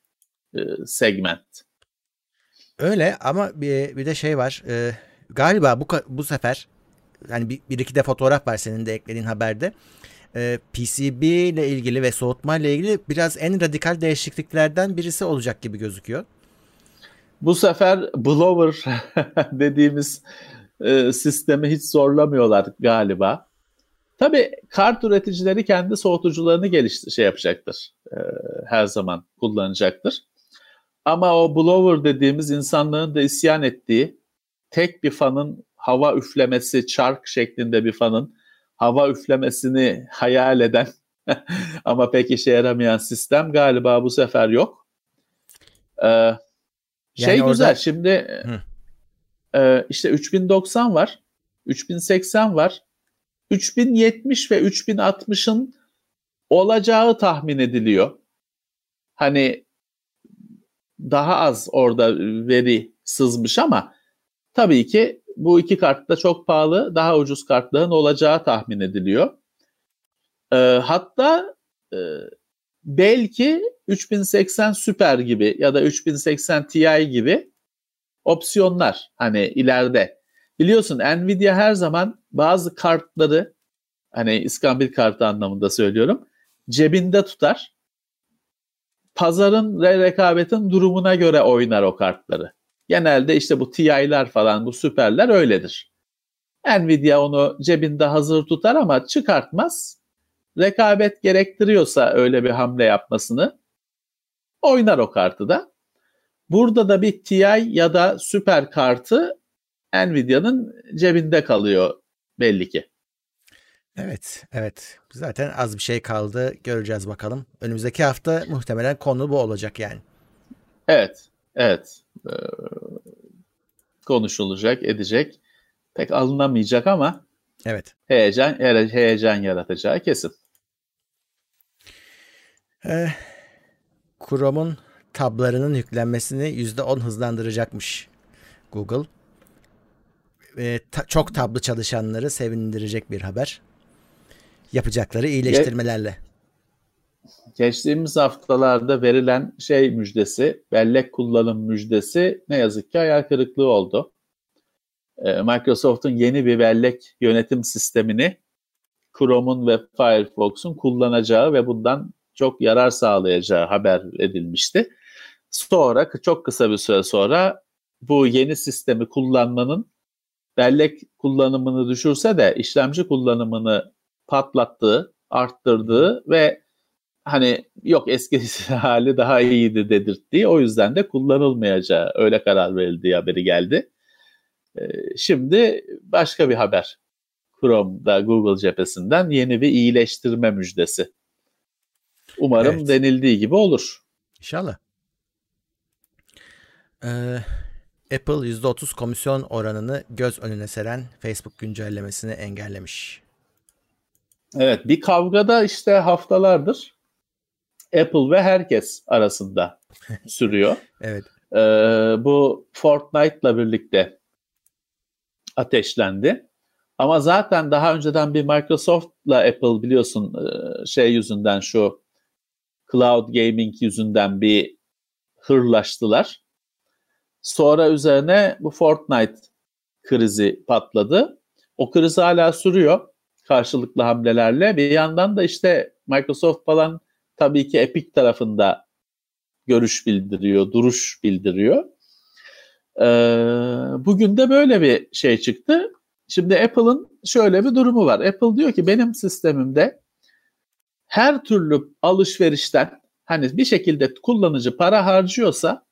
e, segment. Öyle ama bir, bir de şey var. E, galiba bu bu sefer yani bir, bir iki de fotoğraf var senin de eklediğin haberde. E, PCB ile ilgili ve soğutma ile ilgili biraz en radikal değişikliklerden birisi olacak gibi gözüküyor. Bu sefer blower dediğimiz e, sistemi hiç zorlamıyorlar galiba. Tabii kart üreticileri kendi soğutucularını geliştir şey yapacaktır. E, her zaman kullanacaktır. Ama o blower dediğimiz insanların da isyan ettiği tek bir fanın hava üflemesi, çark şeklinde bir fanın hava üflemesini hayal eden ama pek işe yaramayan sistem galiba bu sefer yok. Ee, şey yani güzel orada... şimdi e, işte 3090 var, 3080 var, 3070 ve 3060'ın olacağı tahmin ediliyor. Hani daha az orada veri sızmış ama tabii ki bu iki kart da çok pahalı, daha ucuz kartların olacağı tahmin ediliyor. E, hatta e, belki 3080 Super gibi ya da 3080 Ti gibi opsiyonlar hani ileride. Biliyorsun Nvidia her zaman bazı kartları hani iskambil kartı anlamında söylüyorum cebinde tutar pazarın ve rekabetin durumuna göre oynar o kartları. Genelde işte bu TI'ler falan bu süperler öyledir. Nvidia onu cebinde hazır tutar ama çıkartmaz. Rekabet gerektiriyorsa öyle bir hamle yapmasını oynar o kartı da. Burada da bir TI ya da süper kartı Nvidia'nın cebinde kalıyor belli ki. Evet, evet. Zaten az bir şey kaldı. Göreceğiz bakalım. Önümüzdeki hafta muhtemelen konu bu olacak yani. Evet, evet. Ee, konuşulacak, edecek. Pek alınamayacak ama evet. heyecan heyecan yaratacağı kesin. Ee, Chrome'un tablarının yüklenmesini %10 hızlandıracakmış Google. Ee, ta- çok tablı çalışanları sevindirecek bir haber yapacakları iyileştirmelerle. Geçtiğimiz haftalarda verilen şey müjdesi, bellek kullanım müjdesi ne yazık ki hayal kırıklığı oldu. Ee, Microsoft'un yeni bir bellek yönetim sistemini Chrome'un ve Firefox'un kullanacağı ve bundan çok yarar sağlayacağı haber edilmişti. Sonra çok kısa bir süre sonra bu yeni sistemi kullanmanın bellek kullanımını düşürse de işlemci kullanımını patlattığı, arttırdığı ve hani yok eski hali daha iyiydi dedirttiği o yüzden de kullanılmayacağı öyle karar verildiği haberi geldi. Ee, şimdi başka bir haber. Chrome'da Google cephesinden yeni bir iyileştirme müjdesi. Umarım evet. denildiği gibi olur. İnşallah. Ee, Apple %30 komisyon oranını göz önüne seren Facebook güncellemesini engellemiş. Evet bir kavgada işte haftalardır Apple ve herkes arasında sürüyor. evet. Ee, bu Fortnite'la birlikte ateşlendi. Ama zaten daha önceden bir Microsoft'la Apple biliyorsun e, şey yüzünden şu cloud gaming yüzünden bir hırlaştılar. Sonra üzerine bu Fortnite krizi patladı. O kriz hala sürüyor karşılıklı hamlelerle. Bir yandan da işte Microsoft falan tabii ki Epic tarafında görüş bildiriyor, duruş bildiriyor. Ee, bugün de böyle bir şey çıktı. Şimdi Apple'ın şöyle bir durumu var. Apple diyor ki benim sistemimde her türlü alışverişten hani bir şekilde kullanıcı para harcıyorsa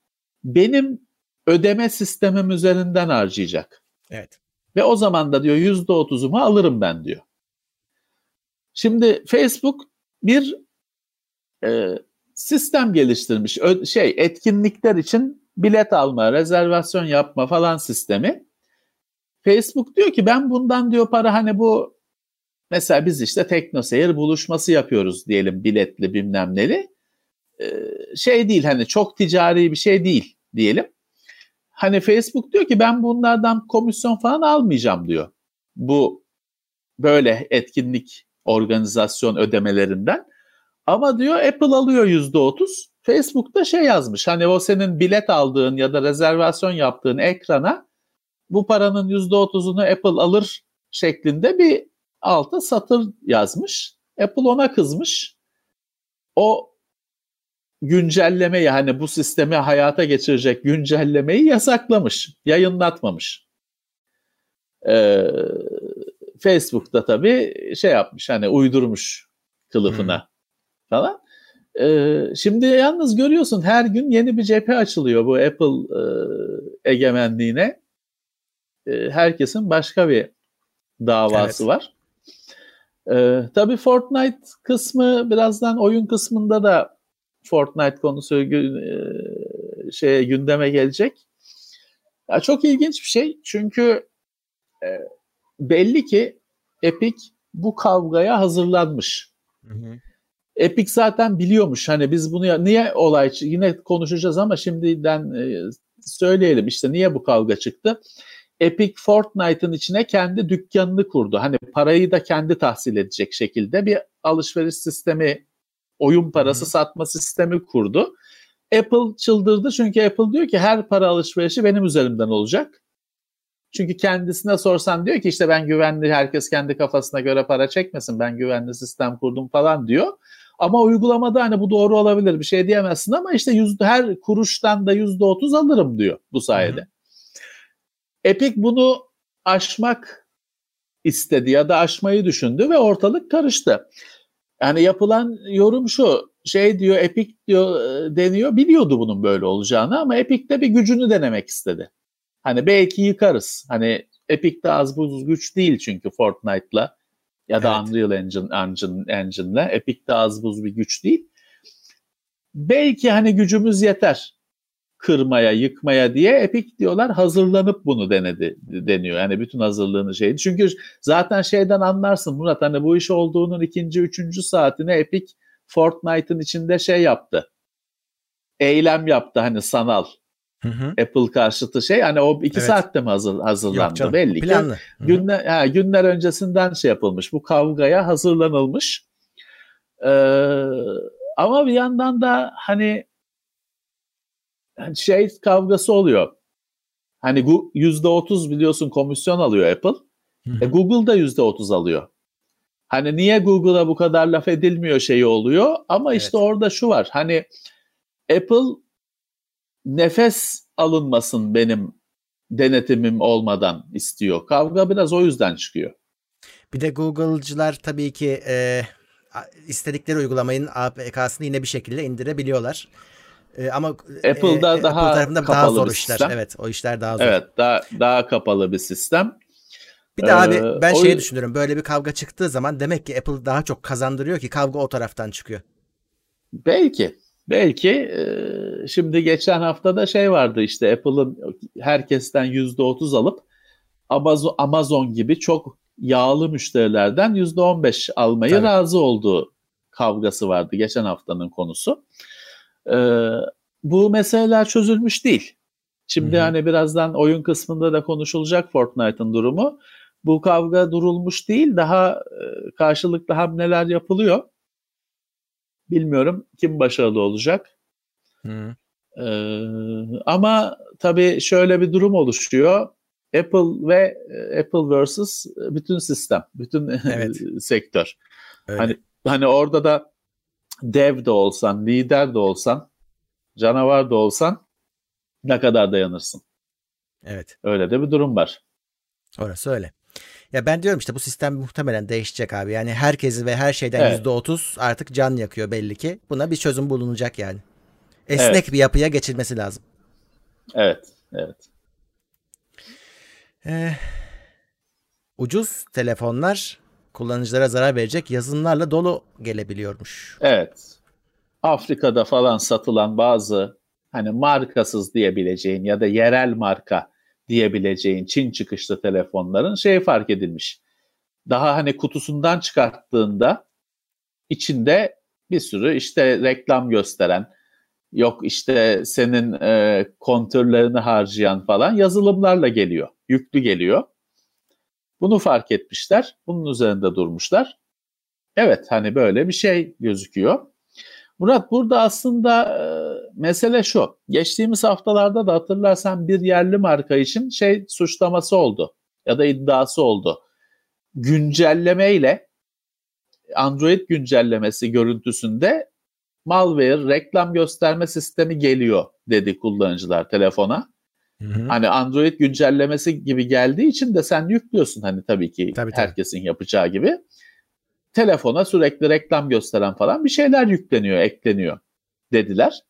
benim ödeme sistemim üzerinden harcayacak. Evet. Ve o zaman da diyor yüzde otuzumu alırım ben diyor. Şimdi Facebook bir e, sistem geliştirmiş. Şey etkinlikler için bilet alma, rezervasyon yapma falan sistemi. Facebook diyor ki ben bundan diyor para hani bu mesela biz işte teknoseyir buluşması yapıyoruz diyelim biletli bilmem neli. Ee, şey değil hani çok ticari bir şey değil diyelim. hani Facebook diyor ki ben bunlardan komisyon falan almayacağım diyor. Bu böyle etkinlik organizasyon ödemelerinden. Ama diyor Apple alıyor yüzde otuz. Facebook'ta şey yazmış hani o senin bilet aldığın ya da rezervasyon yaptığın ekrana bu paranın yüzde otuzunu Apple alır şeklinde bir alta satır yazmış. Apple ona kızmış. O güncellemeyi hani bu sistemi hayata geçirecek güncellemeyi yasaklamış, yayınlatmamış. Ee, Facebook'ta tabii şey yapmış hani uydurmuş kılıfına hmm. Falan. Ee, şimdi yalnız görüyorsun her gün yeni bir cephe açılıyor bu Apple e, egemenliğine. E, herkesin başka bir davası evet. var. E, tabii Fortnite kısmı birazdan oyun kısmında da Fortnite konusu e, şeye gündeme gelecek. Ya çok ilginç bir şey çünkü e, belli ki Epic bu kavgaya hazırlanmış. Hı hı. Epic zaten biliyormuş hani biz bunu niye olay yine konuşacağız ama şimdiden e, söyleyelim işte niye bu kavga çıktı. Epic Fortnite'ın içine kendi dükkanını kurdu. Hani parayı da kendi tahsil edecek şekilde bir alışveriş sistemi, oyun parası hmm. satma sistemi kurdu. Apple çıldırdı çünkü Apple diyor ki her para alışverişi benim üzerimden olacak. Çünkü kendisine sorsan diyor ki işte ben güvenli herkes kendi kafasına göre para çekmesin ben güvenli sistem kurdum falan diyor. Ama uygulamada hani bu doğru olabilir bir şey diyemezsin ama işte yüzde, her kuruştan da yüzde otuz alırım diyor bu sayede. Hı. Epic bunu aşmak istedi ya da aşmayı düşündü ve ortalık karıştı. Yani yapılan yorum şu şey diyor Epic diyor e, deniyor biliyordu bunun böyle olacağını ama Epic de bir gücünü denemek istedi. Hani belki yıkarız. Hani Epic de az buz güç değil çünkü Fortnite'la ya da evet. Unreal Engine, Engine Engine'le Epic de az buz bir güç değil. Belki hani gücümüz yeter kırmaya, yıkmaya diye Epic diyorlar hazırlanıp bunu denedi deniyor. Yani bütün hazırlığını şeydi. Çünkü zaten şeyden anlarsın Murat hani bu iş olduğunun ikinci, üçüncü saatine Epic Fortnite'ın içinde şey yaptı. Eylem yaptı hani sanal. Hı hı. Apple karşıtı şey hani o iki evet. saatte mi hazır, hazırlandı canım, belli planlı. ki günler, ha, günler öncesinden şey yapılmış bu kavgaya hazırlanılmış ee, ama bir yandan da hani şey kavgası oluyor. Hani yüzde otuz biliyorsun komisyon alıyor Apple. Hı. E, Google da yüzde otuz alıyor. Hani niye Google'a bu kadar laf edilmiyor şeyi oluyor. Ama evet. işte orada şu var. Hani Apple nefes alınmasın benim denetimim olmadan istiyor. Kavga biraz o yüzden çıkıyor. Bir de Google'cılar tabii ki e, istedikleri uygulamayın APK'sını yine bir şekilde indirebiliyorlar. E, ama Apple'da e, daha Apple kapalı daha zor işler. Sistem. Evet, o işler daha zor. Evet, daha daha kapalı bir sistem. Bir de ee, abi ben şeyi düşünüyorum. Böyle bir kavga çıktığı zaman demek ki Apple daha çok kazandırıyor ki kavga o taraftan çıkıyor. Belki. Belki e, şimdi geçen hafta da şey vardı işte Apple'ın herkesten yüzde otuz alıp Amazon, Amazon gibi çok yağlı müşterilerden yüzde on beş almayı Tabii. razı olduğu kavgası vardı geçen haftanın konusu. Ee, bu meseleler çözülmüş değil. Şimdi Hı-hı. hani birazdan oyun kısmında da konuşulacak Fortnite'ın durumu. Bu kavga durulmuş değil, daha e, karşılıklı hamleler yapılıyor. Bilmiyorum kim başarılı olacak. Ee, ama tabii şöyle bir durum oluşuyor. Apple ve e, Apple versus bütün sistem, bütün evet. sektör. Öyle. Hani hani orada da dev de olsan, lider de olsan, canavar da olsan ne kadar dayanırsın? Evet. Öyle de bir durum var. Orası öyle. Ya ben diyorum işte bu sistem muhtemelen değişecek abi. Yani herkesi ve her şeyden yüzde evet. otuz artık can yakıyor belli ki. Buna bir çözüm bulunacak yani. Esnek evet. bir yapıya geçilmesi lazım. Evet, evet. Ee, ucuz telefonlar kullanıcılara zarar verecek yazılımlarla dolu gelebiliyormuş. Evet. Afrika'da falan satılan bazı hani markasız diyebileceğin ya da yerel marka diyebileceğin Çin çıkışlı telefonların şey fark edilmiş. Daha hani kutusundan çıkarttığında içinde bir sürü işte reklam gösteren yok işte senin e, kontörlerini harcayan falan yazılımlarla geliyor. Yüklü geliyor. Bunu fark etmişler. Bunun üzerinde durmuşlar. Evet hani böyle bir şey gözüküyor. Murat burada aslında mesele şu. Geçtiğimiz haftalarda da hatırlarsan bir yerli marka için şey suçlaması oldu ya da iddiası oldu. Güncelleme ile Android güncellemesi görüntüsünde malware reklam gösterme sistemi geliyor dedi kullanıcılar telefona. Hı hı. Hani Android güncellemesi gibi geldiği için de sen yüklüyorsun hani tabii ki tabii, tabii. herkesin yapacağı gibi. Telefona sürekli reklam gösteren falan bir şeyler yükleniyor, ekleniyor dediler.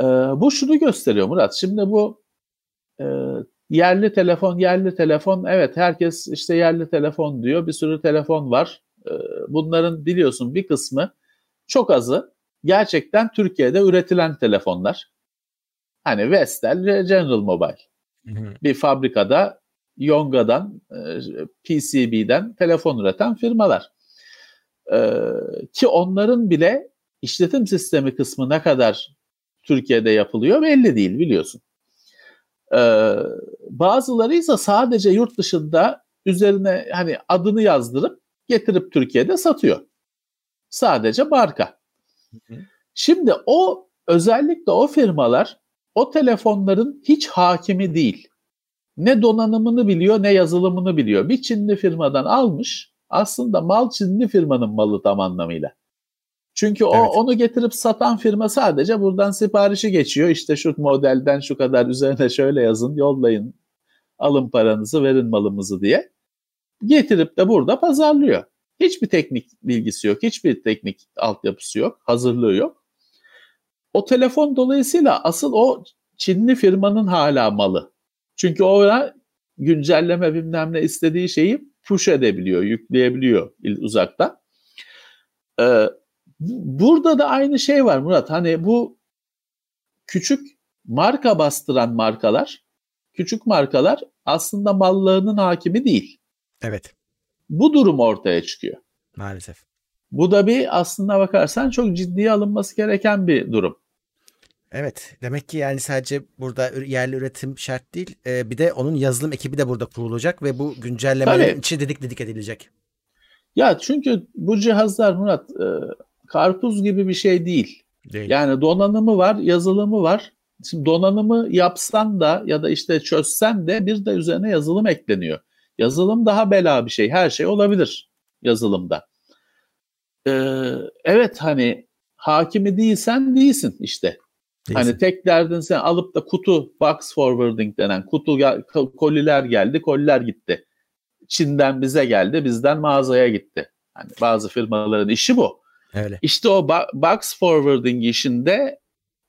Ee, bu şunu gösteriyor Murat. Şimdi bu e, yerli telefon, yerli telefon. Evet herkes işte yerli telefon diyor. Bir sürü telefon var. Ee, bunların biliyorsun bir kısmı çok azı gerçekten Türkiye'de üretilen telefonlar. Hani Vestel ve General Mobile. Bir fabrikada Yonga'dan, e, PCB'den telefon üreten firmalar. Ee, ki onların bile işletim sistemi kısmı ne kadar Türkiye'de yapılıyor belli değil biliyorsun. Ee, bazıları ise sadece yurt dışında üzerine hani adını yazdırıp getirip Türkiye'de satıyor. Sadece marka. Şimdi o özellikle o firmalar o telefonların hiç hakimi değil. Ne donanımını biliyor ne yazılımını biliyor. Bir Çinli firmadan almış aslında mal Çinli firmanın malı tam anlamıyla. Çünkü o evet. onu getirip satan firma sadece buradan siparişi geçiyor. İşte şu modelden şu kadar üzerine şöyle yazın, yollayın, alın paranızı, verin malımızı diye. Getirip de burada pazarlıyor. Hiçbir teknik bilgisi yok, hiçbir teknik altyapısı yok, hazırlığı yok. O telefon dolayısıyla asıl o Çinli firmanın hala malı. Çünkü ona güncelleme bilmem ne istediği şeyi push edebiliyor, yükleyebiliyor uzaktan. Ee, burada da aynı şey var Murat. Hani bu küçük marka bastıran markalar, küçük markalar aslında mallarının hakimi değil. Evet. Bu durum ortaya çıkıyor. Maalesef. Bu da bir aslında bakarsan çok ciddiye alınması gereken bir durum. Evet. Demek ki yani sadece burada yerli üretim şart değil. E, bir de onun yazılım ekibi de burada kurulacak ve bu güncellemelerin içi dedik dedik edilecek. Ya çünkü bu cihazlar Murat e, karpuz gibi bir şey değil. değil. Yani donanımı var, yazılımı var. Şimdi donanımı yapsan da ya da işte çözsen de bir de üzerine yazılım ekleniyor. Yazılım daha bela bir şey. Her şey olabilir yazılımda. Ee, evet hani hakimi değilsen değilsin işte. Hani tek derdin sen alıp da kutu box forwarding denen kutu koliler geldi, koliler gitti. Çin'den bize geldi, bizden mağazaya gitti. Hani bazı firmaların işi bu. Öyle. İşte o box forwarding işinde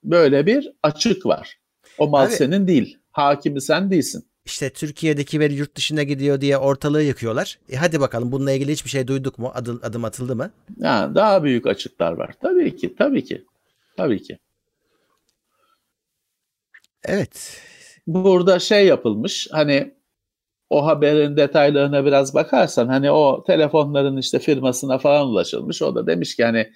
böyle bir açık var. O mal Abi, senin değil. Hakimi sen değilsin. İşte Türkiye'deki veri yurt dışına gidiyor diye ortalığı yıkıyorlar. E hadi bakalım bununla ilgili hiçbir şey duyduk mu? Adım, adım atıldı mı? Ya, daha büyük açıklar var. Tabii ki, tabii ki. Tabii ki. Evet. Burada şey yapılmış hani o haberin detaylarına biraz bakarsan hani o telefonların işte firmasına falan ulaşılmış. O da demiş ki hani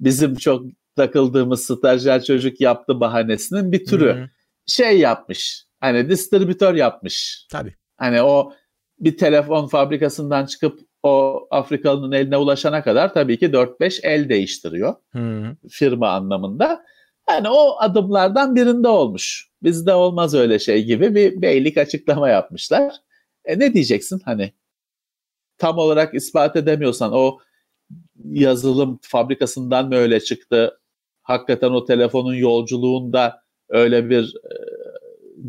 bizim çok takıldığımız stajyer çocuk yaptı bahanesinin bir türü. Hı-hı. Şey yapmış. Hani distribütör yapmış. Tabii. Hani o bir telefon fabrikasından çıkıp o Afrikalı'nın eline ulaşana kadar tabii ki 4-5 el değiştiriyor. Hı-hı. Firma anlamında. Yani o adımlardan birinde olmuş. Bizde olmaz öyle şey gibi bir beylik açıklama yapmışlar. E ne diyeceksin hani? Tam olarak ispat edemiyorsan o yazılım fabrikasından mı öyle çıktı? Hakikaten o telefonun yolculuğunda öyle bir e,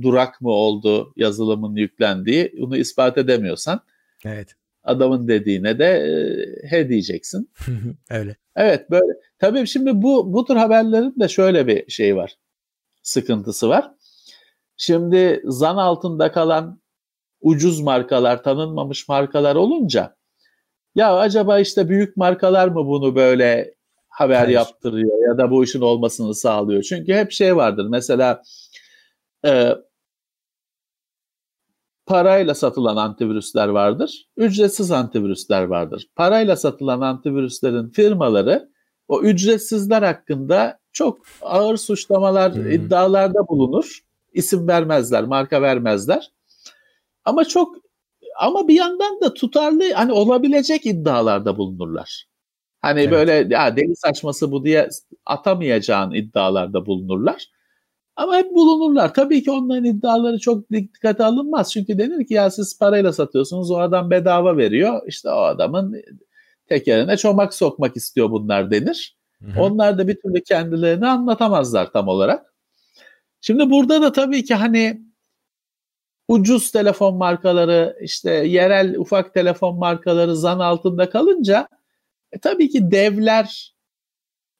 durak mı oldu yazılımın yüklendiği? Bunu ispat edemiyorsan evet. Adamın dediğine de e, he diyeceksin. öyle. Evet böyle. Tabii şimdi bu bu tür haberlerin de şöyle bir şey var. Sıkıntısı var. Şimdi zan altında kalan ucuz markalar, tanınmamış markalar olunca ya acaba işte büyük markalar mı bunu böyle haber Hayır. yaptırıyor ya da bu işin olmasını sağlıyor? Çünkü hep şey vardır mesela e, parayla satılan antivirüsler vardır, ücretsiz antivirüsler vardır. Parayla satılan antivirüslerin firmaları o ücretsizler hakkında çok ağır suçlamalar, hmm. iddialarda bulunur. İsim vermezler, marka vermezler. Ama çok ama bir yandan da tutarlı hani olabilecek iddialarda bulunurlar. Hani evet. böyle ya deli saçması bu diye atamayacağın iddialarda bulunurlar. Ama hep bulunurlar. Tabii ki onların iddiaları çok dikkate alınmaz. Çünkü denir ki ya siz parayla satıyorsunuz o adam bedava veriyor. İşte o adamın tekerine çomak sokmak istiyor bunlar denir. Hı hı. Onlar da bir türlü kendilerini anlatamazlar tam olarak. Şimdi burada da tabii ki hani ucuz telefon markaları işte yerel ufak telefon markaları zan altında kalınca e, tabii ki devler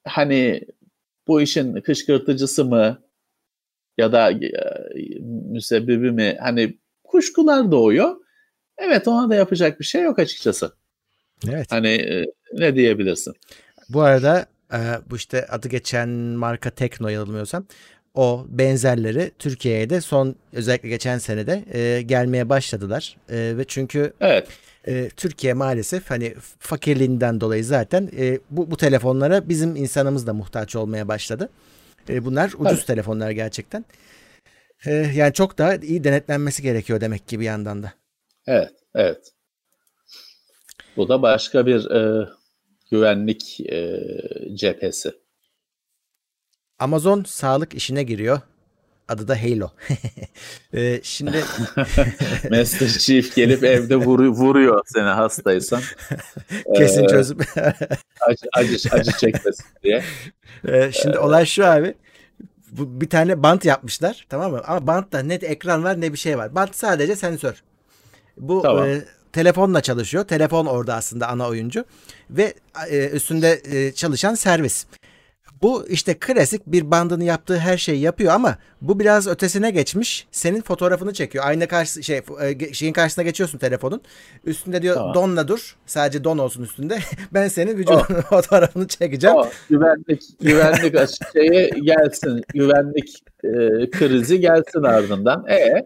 hani bu işin kışkırtıcısı mı ya da e, müsebbibi mi hani kuşkular doğuyor. Evet ona da yapacak bir şey yok açıkçası. Evet. Hani e, ne diyebilirsin? Bu arada e, bu işte adı geçen marka Tekno yanılmıyorsam o benzerleri Türkiye'ye de son özellikle geçen senede e, gelmeye başladılar. E, ve çünkü evet. e, Türkiye maalesef hani fakirliğinden dolayı zaten e, bu, bu telefonlara bizim insanımız da muhtaç olmaya başladı. E, bunlar ucuz evet. telefonlar gerçekten. E, yani çok daha iyi denetlenmesi gerekiyor demek ki bir yandan da. Evet, evet. Bu da başka bir e, güvenlik e, cephesi. Amazon sağlık işine giriyor. Adı da Halo. ee, şimdi Master Chief gelip evde vur, vuruyor seni hastaysan. Kesin ee, çözüm. acı, acı, acı çekmesin diye. Ee, şimdi ee, olay şu abi. Bu, bir tane bant yapmışlar tamam mı? Ama bantta ne ekran var ne bir şey var. Bant sadece sensör. Bu tamam. e, telefonla çalışıyor. Telefon orada aslında ana oyuncu ve e, üstünde e, çalışan servis. Bu işte klasik bir bandını yaptığı her şeyi yapıyor ama bu biraz ötesine geçmiş. Senin fotoğrafını çekiyor. Ayna karşı şey e, şeyin karşısına geçiyorsun telefonun. Üstünde diyor tamam. donla dur. Sadece don olsun üstünde. ben senin vücudunun oh. fotoğrafını çekeceğim. Oh. Güvenlik güvenlik şeye gelsin. Güvenlik e, krizi gelsin ardından. E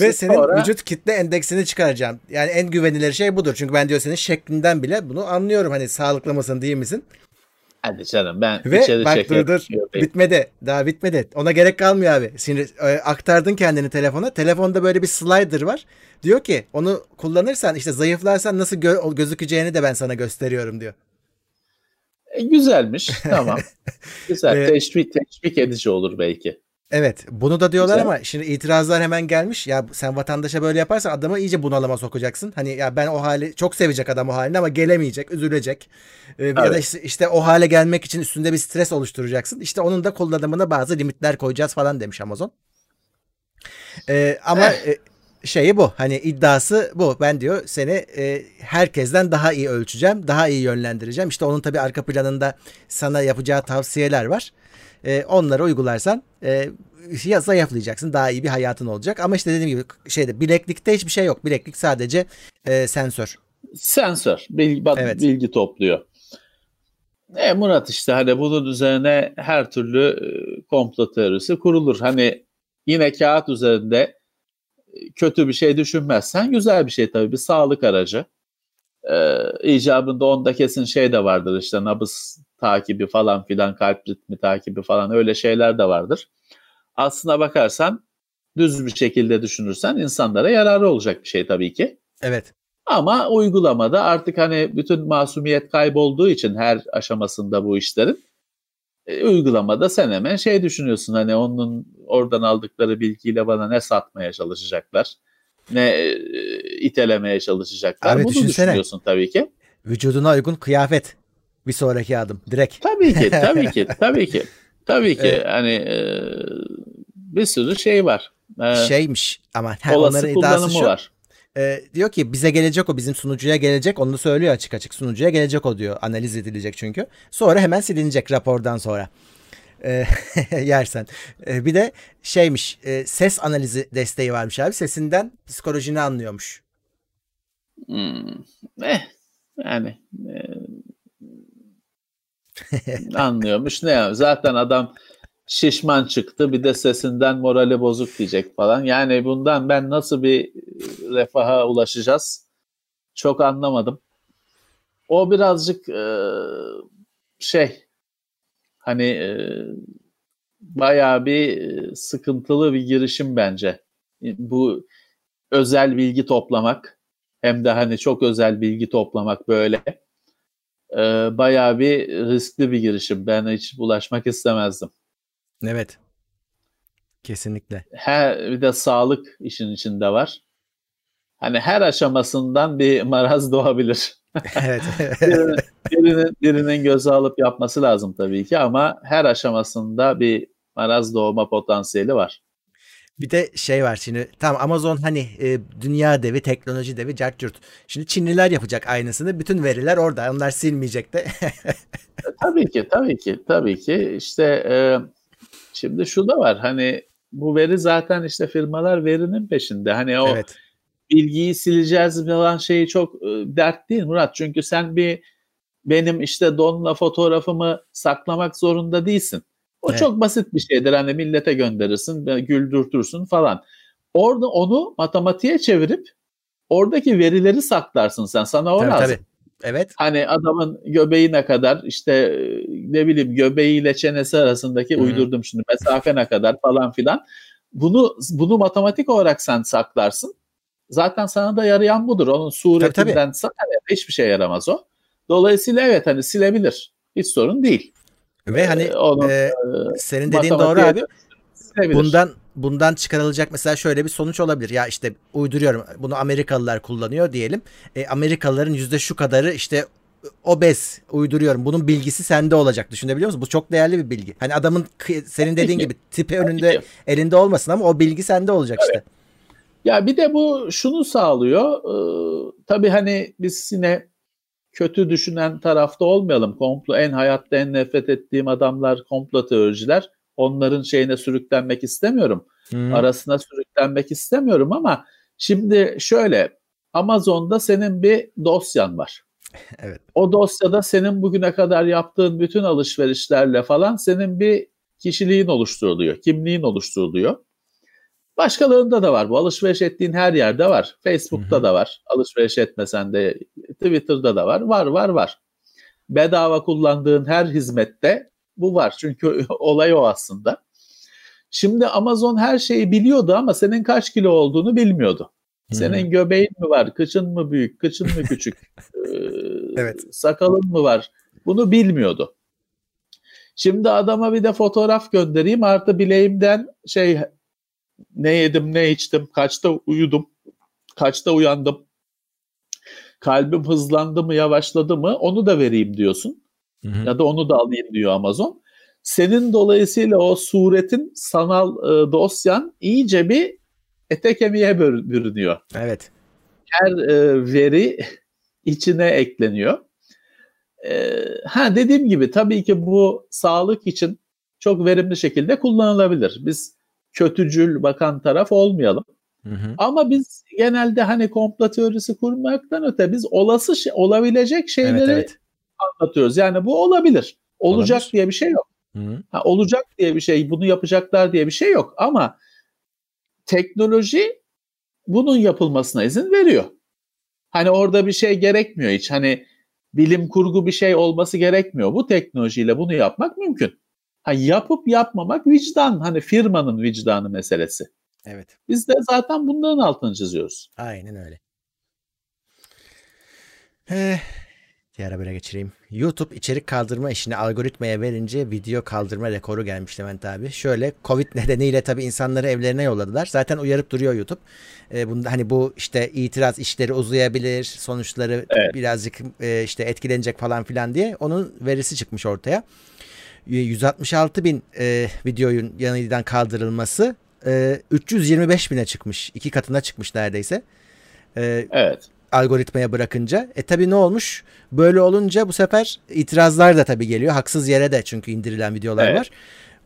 ve senin sonra... vücut kitle endeksini çıkaracağım. Yani en güvenilir şey budur. Çünkü ben diyor senin şeklinden bile bunu anlıyorum. Hani sağlıklı mısın değil misin? Hadi canım ben Ve içeri bak dur dur bitmedi daha bitmedi ona gerek kalmıyor abi. Şimdi e, aktardın kendini telefona telefonda böyle bir slider var. Diyor ki onu kullanırsan işte zayıflarsan nasıl gö- gözükeceğini de ben sana gösteriyorum diyor. E, güzelmiş tamam. Güzel teşvik, teşvik edici olur belki. Evet bunu da diyorlar Güzel. ama şimdi itirazlar hemen gelmiş. Ya sen vatandaşa böyle yaparsan adamı iyice bunalıma sokacaksın. Hani ya ben o hali çok sevecek adam o halini ama gelemeyecek, üzülecek. Ee, evet. Ya da işte, işte o hale gelmek için üstünde bir stres oluşturacaksın. İşte onun da kullanımına bazı limitler koyacağız falan demiş Amazon. Ee, ama e, şeyi bu. Hani iddiası bu. Ben diyor seni e, herkesten daha iyi ölçeceğim, daha iyi yönlendireceğim. İşte onun tabii arka planında sana yapacağı tavsiyeler var e, onları uygularsan e, ya zayıflayacaksın. Daha iyi bir hayatın olacak. Ama işte dediğim gibi şeyde bileklikte hiçbir şey yok. Bileklik sadece e, sensör. Sensör. Bilgi, evet. bilgi topluyor. E Murat işte hani bunun üzerine her türlü e, komplo teorisi kurulur. Hani yine kağıt üzerinde e, kötü bir şey düşünmezsen güzel bir şey tabii bir sağlık aracı. Ee, icabında onda kesin şey de vardır işte nabız takibi falan filan kalp ritmi takibi falan öyle şeyler de vardır. Aslına bakarsan düz bir şekilde düşünürsen insanlara yararı olacak bir şey tabii ki. Evet. Ama uygulamada artık hani bütün masumiyet kaybolduğu için her aşamasında bu işlerin e, uygulamada sen hemen şey düşünüyorsun hani onun oradan aldıkları bilgiyle bana ne satmaya çalışacaklar ne e, itelemeye çalışacaklar. Abi, Bunu düşünsene. düşünüyorsun tabii ki. Vücuduna uygun kıyafet bir sonraki adım direkt. Tabii ki, tabii ki, tabii ki. Tabii ki evet. hani e, bir sürü şey var. E, Şeymiş ama he, onların iddiası şu. Var. E, diyor ki bize gelecek o bizim sunucuya gelecek onu da söylüyor açık açık sunucuya gelecek o diyor analiz edilecek çünkü. Sonra hemen silinecek rapordan sonra e, yersen. E, bir de şeymiş e, ses analizi desteği varmış abi sesinden psikolojini anlıyormuş. Hmm. Eh, yani e, Anlıyormuş ne ya? Zaten adam şişman çıktı bir de sesinden morali bozuk diyecek falan. Yani bundan ben nasıl bir refaha ulaşacağız? Çok anlamadım. O birazcık e, şey Hani e, bayağı bir e, sıkıntılı bir girişim bence. Bu özel bilgi toplamak hem de hani çok özel bilgi toplamak böyle e, bayağı bir riskli bir girişim. Ben hiç bulaşmak istemezdim. Evet. Kesinlikle. Her bir de sağlık işin içinde var. Hani her aşamasından bir maraz doğabilir. evet. birinin, birinin, birinin göze alıp yapması lazım tabii ki ama her aşamasında bir maraz doğma potansiyeli var. Bir de şey var şimdi tam Amazon hani e, dünya devi, teknoloji devi, cartcurt. Şimdi Çinliler yapacak aynısını. Bütün veriler orada. Onlar silmeyecek de. E, tabii ki, tabii ki, tabii ki. İşte e, şimdi şu da var. Hani bu veri zaten işte firmalar verinin peşinde. Hani o evet. bilgiyi sileceğiz falan şeyi çok e, dert değil Murat. Çünkü sen bir benim işte donla fotoğrafımı saklamak zorunda değilsin. O evet. çok basit bir şeydir. Hani millete gönderirsin, güldürtürsün falan. Orada onu matematiğe çevirip oradaki verileri saklarsın sen. Sana o tabii, lazım. Tabii. Evet. Hani adamın göbeğine kadar işte ne bileyim göbeğiyle çenesi arasındaki Hı-hı. uydurdum şimdi mesafe ne kadar falan filan. Bunu bunu matematik olarak sen saklarsın. Zaten sana da yarayan budur. Onun suretinden tabii, tabii. sana hiçbir şey yaramaz o. Dolayısıyla evet hani silebilir. Hiç sorun değil. Ve hani ee, Onu, e, senin dediğin doğru abi. Bundan bundan çıkarılacak mesela şöyle bir sonuç olabilir. Ya işte uyduruyorum bunu Amerikalılar kullanıyor diyelim. E, Amerikalıların yüzde şu kadarı işte obez uyduruyorum. Bunun bilgisi sende olacak. Düşünebiliyor musun? Bu çok değerli bir bilgi. Hani adamın senin dediğin gibi tipi önünde elinde olmasın ama o bilgi sende olacak evet. işte. Ya bir de bu şunu sağlıyor. Ee, tabii hani biz yine kötü düşünen tarafta olmayalım. Komplo en hayatta en nefret ettiğim adamlar komplo teoriciler. Onların şeyine sürüklenmek istemiyorum. Hmm. Arasına sürüklenmek istemiyorum ama şimdi şöyle Amazon'da senin bir dosyan var. evet. O dosyada senin bugüne kadar yaptığın bütün alışverişlerle falan senin bir kişiliğin oluşturuluyor, kimliğin oluşturuluyor. Başkalarında da var bu. Alışveriş ettiğin her yerde var. Facebook'ta Hı-hı. da var. Alışveriş etmesen de Twitter'da da var. Var var var. Bedava kullandığın her hizmette bu var. Çünkü olay o aslında. Şimdi Amazon her şeyi biliyordu ama senin kaç kilo olduğunu bilmiyordu. Hı-hı. Senin göbeğin mi var, kıçın mı büyük, kıçın mı küçük, ee, evet. sakalın mı var? Bunu bilmiyordu. Şimdi adama bir de fotoğraf göndereyim artı bileğimden şey ne yedim ne içtim, kaçta uyudum, kaçta uyandım, kalbim hızlandı mı yavaşladı mı onu da vereyim diyorsun. Hı hı. Ya da onu da alayım diyor Amazon. Senin dolayısıyla o suretin sanal e, dosyan iyice bir ete kemiğe bürünüyor. Evet. Her e, veri içine ekleniyor. E, ha dediğim gibi tabii ki bu sağlık için çok verimli şekilde kullanılabilir. Biz kötücül bakan taraf olmayalım. Hı hı. Ama biz genelde hani komplo teorisi kurmaktan öte biz olası şey, olabilecek şeyleri evet, evet. anlatıyoruz. Yani bu olabilir. Olacak olabilir. diye bir şey yok. Hı Ha, olacak diye bir şey, bunu yapacaklar diye bir şey yok. Ama teknoloji bunun yapılmasına izin veriyor. Hani orada bir şey gerekmiyor hiç. Hani bilim kurgu bir şey olması gerekmiyor. Bu teknolojiyle bunu yapmak mümkün. Ha, yapıp yapmamak vicdan. Hani firmanın vicdanı meselesi. Evet. Biz de zaten bunların altını çiziyoruz. Aynen öyle. Eh, diğer habere geçireyim. YouTube içerik kaldırma işini algoritmaya verince video kaldırma rekoru gelmiş Levent abi. Şöyle Covid nedeniyle tabii insanları evlerine yolladılar. Zaten uyarıp duruyor YouTube. Ee, bunda hani bu işte itiraz işleri uzayabilir, sonuçları evet. birazcık e, işte etkilenecek falan filan diye onun verisi çıkmış ortaya. 166 bin e, videoyun yanından kaldırılması e, 325 bine çıkmış. iki katına çıkmış neredeyse. E, evet. Algoritmaya bırakınca. E tabi ne olmuş? Böyle olunca bu sefer itirazlar da tabi geliyor. Haksız yere de çünkü indirilen videolar evet. var.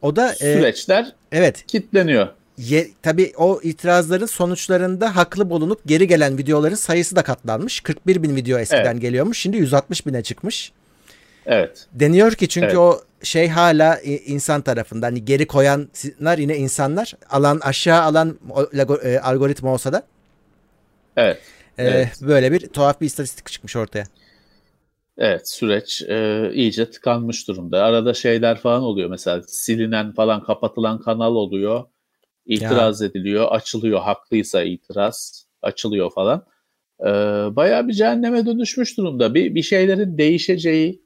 O da e, süreçler e, evet kitleniyor. Ye, tabii o itirazların sonuçlarında haklı bulunup geri gelen videoların sayısı da katlanmış. 41 bin video eskiden evet. geliyormuş. Şimdi 160 bine çıkmış. Evet. Deniyor ki çünkü evet. o şey hala insan tarafından hani geri koyanlar yine insanlar alan aşağı alan e, algoritma olsa da evet. E, evet. Böyle bir tuhaf bir istatistik çıkmış ortaya. Evet süreç e, iyice tıkanmış durumda. Arada şeyler falan oluyor mesela silinen falan kapatılan kanal oluyor. İtiraz ya. ediliyor, açılıyor haklıysa itiraz açılıyor falan. E, bayağı bir cehenneme dönüşmüş durumda. Bir, bir şeylerin değişeceği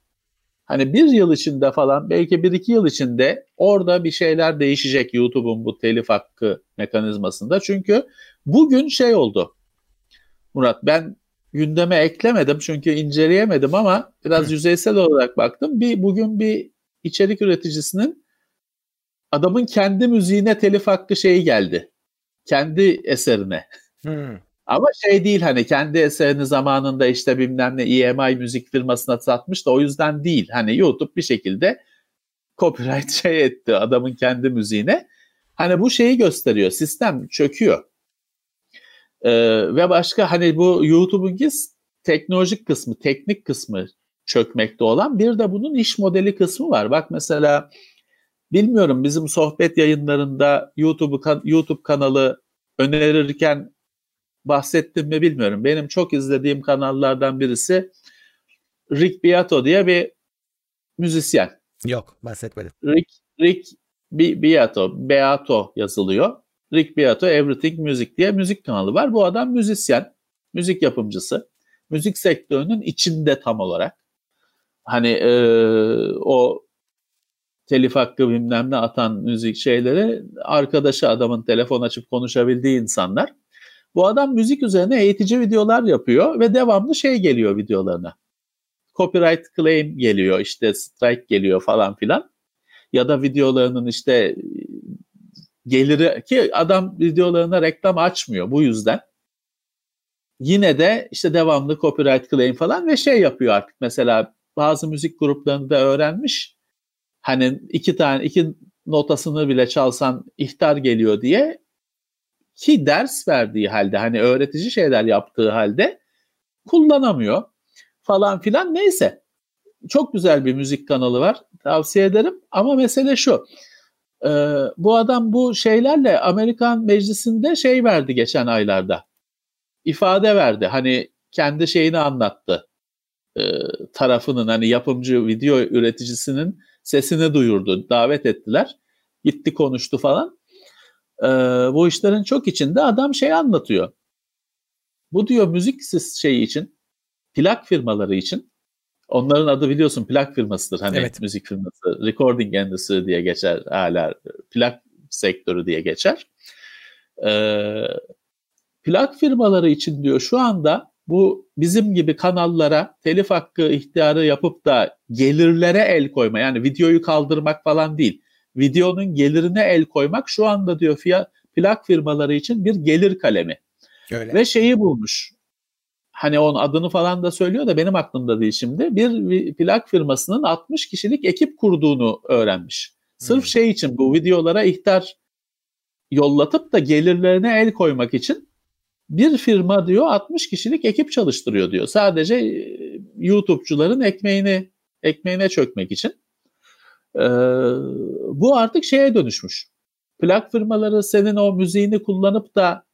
hani bir yıl içinde falan belki bir iki yıl içinde orada bir şeyler değişecek YouTube'un bu telif hakkı mekanizmasında. Çünkü bugün şey oldu. Murat ben gündeme eklemedim çünkü inceleyemedim ama biraz Hı. yüzeysel olarak baktım. Bir bugün bir içerik üreticisinin adamın kendi müziğine telif hakkı şeyi geldi. Kendi eserine. Hı. Ama şey değil hani kendi eserini zamanında işte bilmem ne EMI müzik firmasına satmış da o yüzden değil. Hani YouTube bir şekilde copyright şey etti adamın kendi müziğine. Hani bu şeyi gösteriyor. Sistem çöküyor. Ee, ve başka hani bu YouTube'un teknolojik kısmı, teknik kısmı çökmekte olan bir de bunun iş modeli kısmı var. Bak mesela bilmiyorum bizim sohbet yayınlarında YouTube YouTube kanalı önerirken bahsettim mi bilmiyorum. Benim çok izlediğim kanallardan birisi Rick Beato diye bir müzisyen. Yok bahsetmedim. Rick, Rick Beato, Beato yazılıyor. Rick Beato Everything Music diye müzik kanalı var. Bu adam müzisyen, müzik yapımcısı. Müzik sektörünün içinde tam olarak. Hani e, o telif hakkı bilmem ne atan müzik şeyleri arkadaşı adamın telefon açıp konuşabildiği insanlar. Bu adam müzik üzerine eğitici videolar yapıyor ve devamlı şey geliyor videolarına. Copyright claim geliyor işte strike geliyor falan filan. Ya da videolarının işte geliri ki adam videolarına reklam açmıyor bu yüzden. Yine de işte devamlı copyright claim falan ve şey yapıyor artık mesela bazı müzik gruplarında öğrenmiş. Hani iki tane iki notasını bile çalsan ihtar geliyor diye ki ders verdiği halde hani öğretici şeyler yaptığı halde kullanamıyor falan filan neyse. Çok güzel bir müzik kanalı var. Tavsiye ederim ama mesele şu. Ee, bu adam bu şeylerle Amerikan meclisinde şey verdi geçen aylarda. ifade verdi. Hani kendi şeyini anlattı. Ee, tarafının hani yapımcı video üreticisinin sesini duyurdu. Davet ettiler. Gitti konuştu falan. Ee, bu işlerin çok içinde adam şey anlatıyor. Bu diyor müzik şeyi için, plak firmaları için Onların adı biliyorsun plak firmasıdır. Hani evet. müzik firması. Recording Industry diye geçer hala. Plak sektörü diye geçer. Ee, plak firmaları için diyor şu anda bu bizim gibi kanallara telif hakkı ihtiyarı yapıp da gelirlere el koyma yani videoyu kaldırmak falan değil. Videonun gelirine el koymak şu anda diyor fiyat plak firmaları için bir gelir kalemi. Öyle. Ve şeyi bulmuş hani onun adını falan da söylüyor da benim aklımda değil şimdi. Bir plak firmasının 60 kişilik ekip kurduğunu öğrenmiş. Sırf hmm. şey için bu videolara ihtar yollatıp da gelirlerine el koymak için bir firma diyor 60 kişilik ekip çalıştırıyor diyor. Sadece e, YouTube'cuların ekmeğini ekmeğine çökmek için. Ee, bu artık şeye dönüşmüş. Plak firmaları senin o müziğini kullanıp da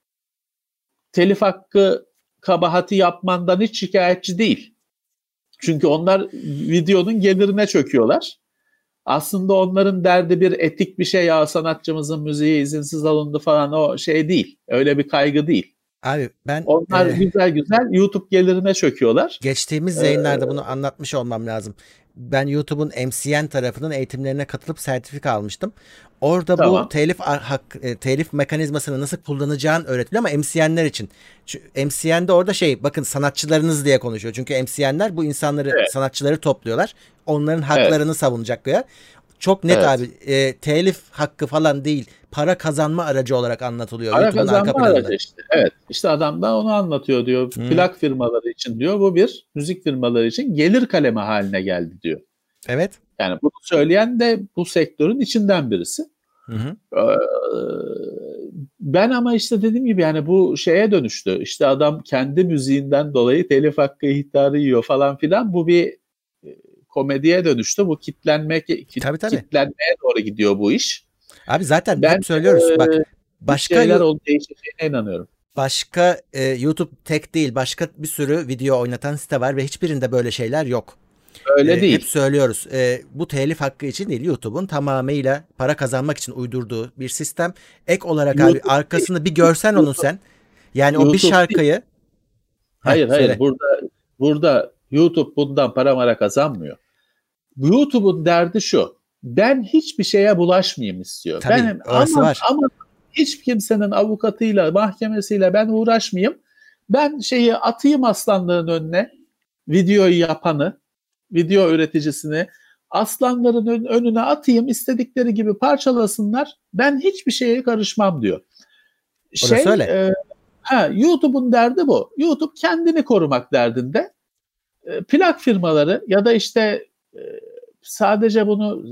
telif hakkı kabahati yapmandan hiç şikayetçi değil. Çünkü onlar videonun gelirine çöküyorlar. Aslında onların derdi bir etik bir şey ya sanatçımızın müziği izinsiz alındı falan o şey değil. Öyle bir kaygı değil. Abi ben onlar e, güzel güzel YouTube gelirine çöküyorlar. Geçtiğimiz yayınlarda ee, bunu anlatmış olmam lazım. Ben YouTube'un MCN tarafının eğitimlerine katılıp sertifika almıştım. Orada tamam. bu telif hak e, telif mekanizmasını nasıl kullanacağın öğretiliyor ama MCN'ler için. MCN'de orada şey bakın sanatçılarınız diye konuşuyor. Çünkü MCN'ler bu insanları evet. sanatçıları topluyorlar. Onların haklarını evet. savunacak ya. Çok net evet. abi. E, telif hakkı falan değil. Para kazanma aracı olarak anlatılıyor. Para kazanma aracı işte. Evet. İşte adam da onu anlatıyor diyor. Hmm. Plak firmaları için diyor. Bu bir müzik firmaları için gelir kalemi haline geldi diyor. Evet. Yani bunu söyleyen de bu sektörün içinden birisi. Hı hı. Ee, ben ama işte dediğim gibi yani bu şeye dönüştü. İşte adam kendi müziğinden dolayı telif hakkı ihtarı yiyor falan filan. Bu bir komediye dönüştü. Bu kitlenmek kit, tabii, tabii. kitlenmeye doğru gidiyor bu iş. Abi zaten ben hep söylüyoruz e, bak başka şeyler ol değişeceğine inanıyorum. Başka e, YouTube tek değil başka bir sürü video oynatan site var ve hiçbirinde böyle şeyler yok. öyle e, değil. Hep söylüyoruz. E, bu telif hakkı için değil. YouTube'un tamamıyla para kazanmak için uydurduğu bir sistem. Ek olarak YouTube abi arkasını bir görsen onun sen. Yani o bir YouTube şarkıyı Hayır Heh, hayır söyle. burada burada YouTube bundan para mara kazanmıyor. YouTube'un derdi şu. Ben hiçbir şeye bulaşmayayım istiyor. Tabii, ben ama, var. ama hiç kimsenin avukatıyla, mahkemesiyle ben uğraşmayayım. Ben şeyi atayım aslanların önüne. Videoyu yapanı, video üreticisini aslanların ön- önüne atayım istedikleri gibi parçalasınlar. Ben hiçbir şeye karışmam diyor. Orası öyle. e, ha, YouTube'un derdi bu. YouTube kendini korumak derdinde. E, plak firmaları ya da işte e, sadece bunu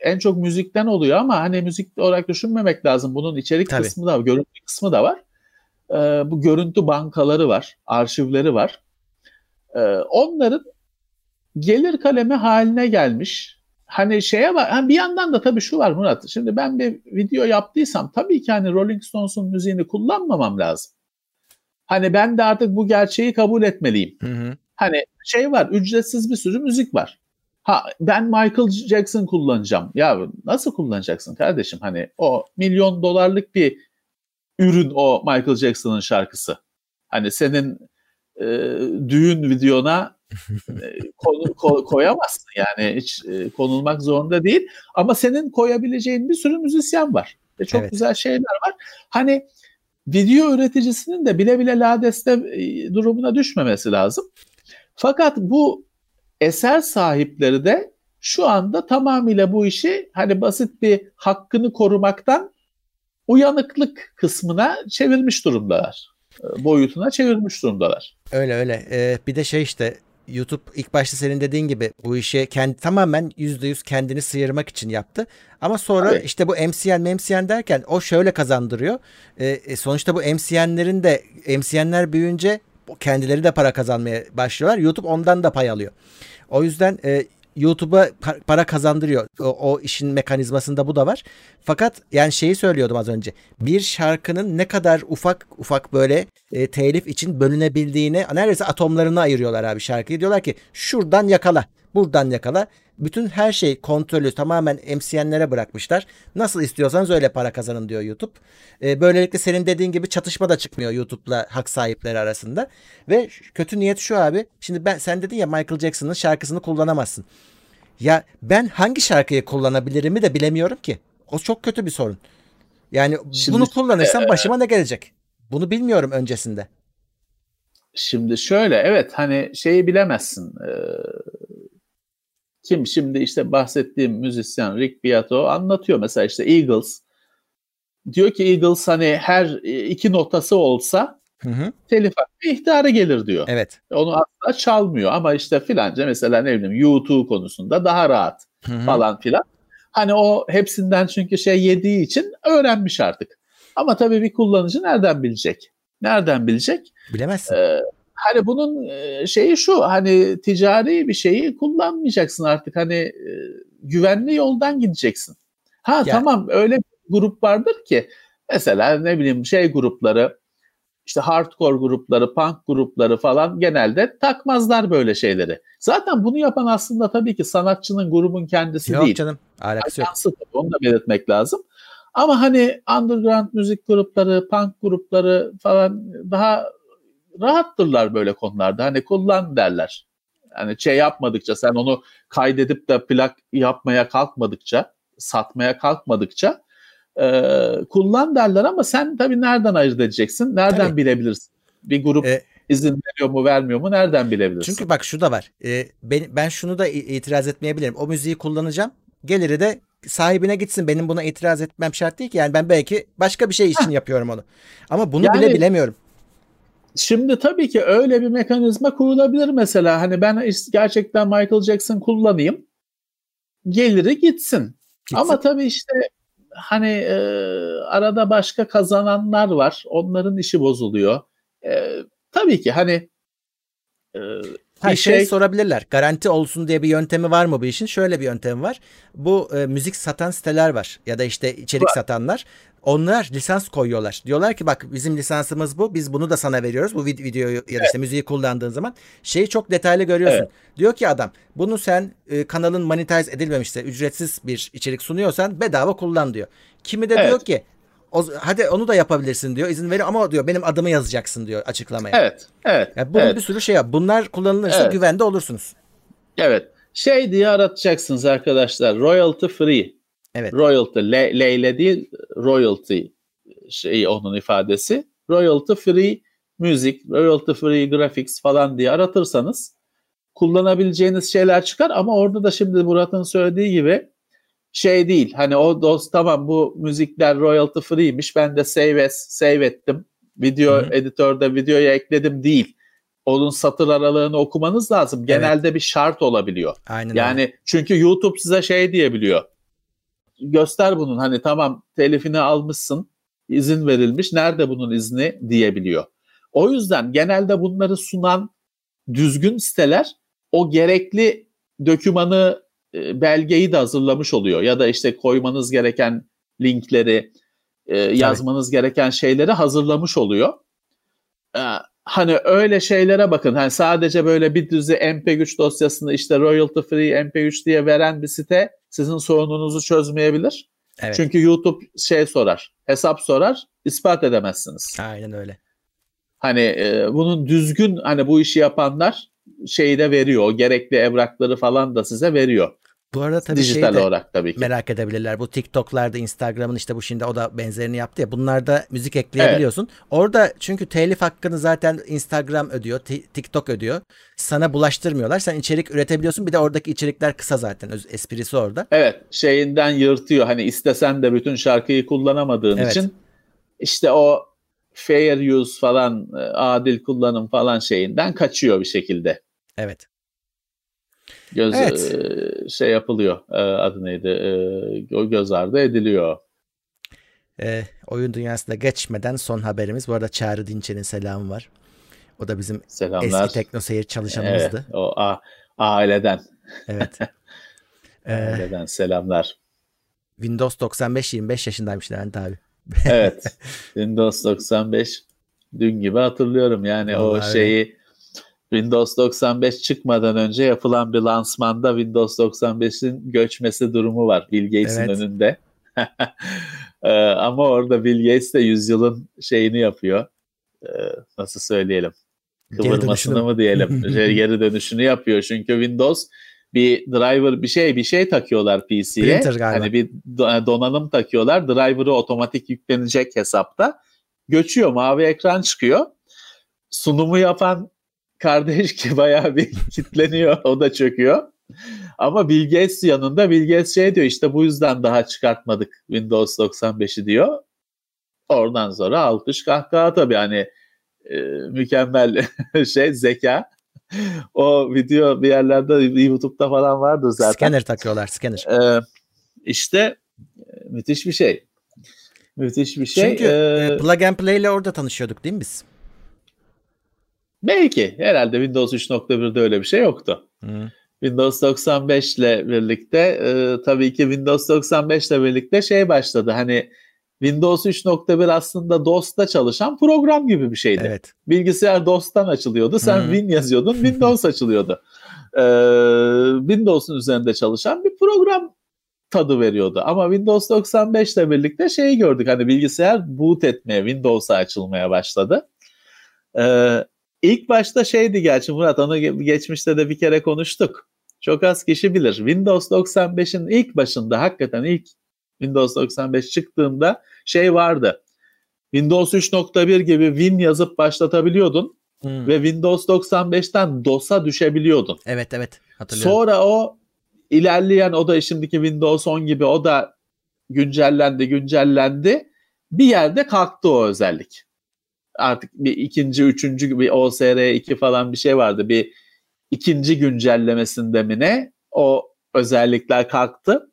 en çok müzikten oluyor ama hani müzik olarak düşünmemek lazım. Bunun içerik Tabii. kısmı da var, görüntü kısmı da var. E, bu görüntü bankaları var, arşivleri var. E, onların gelir kalemi haline gelmiş. Hani şeye var. Ha bir yandan da tabii şu var Murat. Şimdi ben bir video yaptıysam tabii ki hani Rolling Stones'un müziğini kullanmamam lazım. Hani ben de artık bu gerçeği kabul etmeliyim. Hı hı. Hani şey var, ücretsiz bir sürü müzik var. Ha ben Michael Jackson kullanacağım. Ya nasıl kullanacaksın kardeşim? Hani o milyon dolarlık bir ürün o Michael Jackson'ın şarkısı. Hani senin e, düğün videona e, konu- ko- koyamazsın yani hiç e, konulmak zorunda değil. Ama senin koyabileceğin bir sürü müzisyen var. Ve çok Evet. güzel şeyler var. Hani video üreticisinin de bile bile ladeste e, durumuna düşmemesi lazım. Fakat bu eser sahipleri de şu anda tamamıyla bu işi hani basit bir hakkını korumaktan uyanıklık kısmına çevirmiş durumdalar. E, Boyutuna çevirmiş durumdalar. Öyle öyle. Ee, bir de şey işte YouTube ilk başta senin dediğin gibi bu işi kendi tamamen %100 kendini sıyırmak için yaptı. Ama sonra Tabii. işte bu MCN MCN derken o şöyle kazandırıyor. Ee, e, sonuçta bu MCN'lerin de MCN'ler büyüyünce kendileri de para kazanmaya başlıyorlar. YouTube ondan da pay alıyor. O yüzden e, YouTube'a pa- para kazandırıyor. O, o işin mekanizmasında bu da var. Fakat yani şeyi söylüyordum az önce. Bir şarkının ne kadar ufak ufak böyle e, telif için bölünebildiğini neredeyse atomlarını ayırıyorlar abi şarkıyı. Diyorlar ki şuradan yakala, buradan yakala. Bütün her şey kontrolü tamamen MCN'lere bırakmışlar. Nasıl istiyorsanız öyle para kazanın diyor YouTube. E, böylelikle senin dediğin gibi çatışma da çıkmıyor YouTube'la hak sahipleri arasında. Ve kötü niyet şu abi. Şimdi ben sen dedin ya Michael Jackson'ın şarkısını kullanamazsın. Ya ben hangi şarkıyı kullanabilirimi de bilemiyorum ki. O çok kötü bir sorun. Yani Şimdi- bunu kullanırsam başıma ne gelecek? Bunu bilmiyorum öncesinde. Şimdi şöyle evet hani şeyi bilemezsin. Ee, kim şimdi işte bahsettiğim müzisyen Rick Beato anlatıyor mesela işte Eagles. Diyor ki Eagles hani her iki notası olsa Hı hı. telif hakkı ihtarı gelir diyor. Evet. Onu asla çalmıyor ama işte filanca mesela ne bileyim U2 konusunda daha rahat Hı hı. falan filan. Hani o hepsinden çünkü şey yediği için öğrenmiş artık. Ama tabii bir kullanıcı nereden bilecek? Nereden bilecek? Bilemezsin. Ee, hani bunun e, şeyi şu hani ticari bir şeyi kullanmayacaksın artık hani e, güvenli yoldan gideceksin. Ha Ya- tamam öyle bir grup vardır ki mesela ne bileyim şey grupları işte hardcore grupları, punk grupları falan genelde takmazlar böyle şeyleri. Zaten bunu yapan aslında tabii ki sanatçının grubun kendisi yok değil. canım. Alakası yok. Tabii, onu da belirtmek lazım. Ama hani underground müzik grupları, punk grupları falan daha rahattırlar böyle konularda. Hani kullan derler. Yani şey yapmadıkça sen onu kaydedip de plak yapmaya kalkmadıkça, satmaya kalkmadıkça e, kullan derler ama sen tabii nereden ayırt edeceksin? Nereden Tabii. bilebilirsin? Bir grup E, izin veriyor mu vermiyor mu nereden bilebilirsin? Çünkü bak şu da var. Ee, ben, ben şunu da itiraz etmeyebilirim. O müziği kullanacağım. Geliri de sahibine gitsin. Benim buna itiraz etmem şart değil ki. Yani ben belki başka bir şey için yapıyorum onu. Ama bunu Yani- bile bilemiyorum. Şimdi tabii ki öyle bir mekanizma kurulabilir mesela. Hani ben gerçekten Michael Jackson kullanayım. Geliri gitsin. Gitsin. Ama tabii işte hani e, arada başka kazananlar var. Onların işi bozuluyor. E, tabii ki hani e, bir şey, şey sorabilirler. Garanti olsun diye bir yöntemi var mı bu işin? Şöyle bir yöntemi var. Bu e, müzik satan siteler var ya da işte içerik var. satanlar. Onlar lisans koyuyorlar. Diyorlar ki bak bizim lisansımız bu. Biz bunu da sana veriyoruz. Bu videoyu ya da işte müziği kullandığın zaman şeyi çok detaylı görüyorsun. Evet. Diyor ki adam bunu sen e, kanalın monetize edilmemişse ücretsiz bir içerik sunuyorsan bedava kullan diyor. Kimi de evet. diyor ki o, hadi onu da yapabilirsin diyor. İzin veriyor ama diyor benim adımı yazacaksın diyor açıklamaya. Evet. Evet. Yani bunun evet. bir sürü şey yap. Bunlar kullanılırsa evet. güvende olursunuz. Evet. Şey diye aratacaksınız arkadaşlar. Royalty free. Evet. Royalty. Le, leyle değil royalty şey onun ifadesi. Royalty free müzik, royalty free graphics falan diye aratırsanız kullanabileceğiniz şeyler çıkar ama orada da şimdi Murat'ın söylediği gibi şey değil. Hani o dost tamam bu müzikler royalty free'miş. Ben de save as, save ettim. Video Hı-hı. editörde videoya ekledim değil. Onun satır aralığını okumanız lazım. Genelde evet. bir şart olabiliyor. Aynen yani öyle. çünkü YouTube size şey diyebiliyor. Göster bunun hani tamam telifini almışsın. izin verilmiş. Nerede bunun izni diyebiliyor. O yüzden genelde bunları sunan düzgün siteler o gerekli dokümanı e, belgeyi de hazırlamış oluyor. Ya da işte koymanız gereken linkleri, e, yazmanız Tabii. gereken şeyleri hazırlamış oluyor. E, hani öyle şeylere bakın. Hani sadece böyle bir düzü MP3 dosyasını işte royalty free MP3 diye veren bir site sizin sorununuzu çözmeyebilir. Evet. Çünkü YouTube şey sorar, hesap sorar, ispat edemezsiniz. Aynen öyle. Hani e, bunun düzgün hani bu işi yapanlar şeyi de veriyor. O gerekli evrakları falan da size veriyor. Bu arada tabii Dijital şey de olarak tabii ki. merak edebilirler. Bu TikTok'larda, Instagram'ın işte bu şimdi o da benzerini yaptı ya. Bunlarda müzik ekleyebiliyorsun. Evet. Orada çünkü telif hakkını zaten Instagram ödüyor, TikTok ödüyor. Sana bulaştırmıyorlar. Sen içerik üretebiliyorsun. Bir de oradaki içerikler kısa zaten. Esprisi orada. Evet. Şeyinden yırtıyor. Hani istesen de bütün şarkıyı kullanamadığın evet. için işte o fair use falan, e, adil kullanım falan şeyinden kaçıyor bir şekilde. Evet göz evet. e, şey yapılıyor. E, adı neydi? E, o göz ardı ediliyor. E, oyun dünyasında geçmeden son haberimiz. Bu arada Çağrı Dinçer'in selamı var. O da bizim Selamlar. eski Tekno Seyir çalışanımızdı. Evet, o a, aileden. Evet. aileden selamlar. Windows 95 25 yaşındaymış Levent abi. evet. Windows 95 dün gibi hatırlıyorum. Yani Vallahi o şeyi öyle Windows 95 çıkmadan önce yapılan bir lansmanda Windows 95'in göçmesi durumu var Bill Gates'in evet. önünde. Ee, ama orada Bill Gates de yüzyılın şeyini yapıyor. Ee, nasıl söyleyelim? Kıvırmasını mı diyelim? geri dönüşünü yapıyor. Çünkü Windows bir driver bir şey bir şey takıyorlar PC'ye. Hani bir donanım takıyorlar. Driver'ı otomatik yüklenecek hesapta. Göçüyor, mavi ekran çıkıyor. Sunumu yapan kardeş ki bayağı bir kitleniyor. O da çöküyor. Ama Bill Gates yanında Bill Gates şey diyor işte bu yüzden daha çıkartmadık Windows 95'i diyor. Oradan sonra alkış kahkaha tabii hani e, mükemmel şey zeka. o video bir yerlerde YouTube'da falan vardı zaten. Scanner takıyorlar scanner. Ee, işte müthiş bir şey. Müthiş bir şey. Çünkü ee, Plug and Play ile orada tanışıyorduk değil mi biz? Belki. Herhalde Windows 3.1'de öyle bir şey yoktu. Hı. Windows 95 ile birlikte e, tabii ki Windows 95 ile birlikte şey başladı. Hani Windows 3.1 aslında DOS'ta çalışan program gibi bir şeydi. Evet. Bilgisayar DOS'tan açılıyordu. Sen hmm. Win yazıyordun, Windows açılıyordu. Ee, Windows'un üzerinde çalışan bir program tadı veriyordu. Ama Windows 95 ile birlikte şeyi gördük. Hani bilgisayar boot etmeye, Windows'a açılmaya başladı. Ee, İlk başta şeydi gerçi Murat onu geçmişte de bir kere konuştuk. Çok az kişi bilir. Windows 95'in ilk başında hakikaten ilk Windows 95 çıktığında şey vardı. Windows 3.1 gibi Win yazıp başlatabiliyordun hmm. ve Windows 95'ten DOS'a düşebiliyordun. Evet evet hatırlıyorum. Sonra o ilerleyen o da şimdiki Windows 10 gibi o da güncellendi güncellendi. Bir yerde kalktı o özellik artık bir ikinci, üçüncü bir OSR 2 falan bir şey vardı. Bir ikinci güncellemesinde mi ne o özellikler kalktı.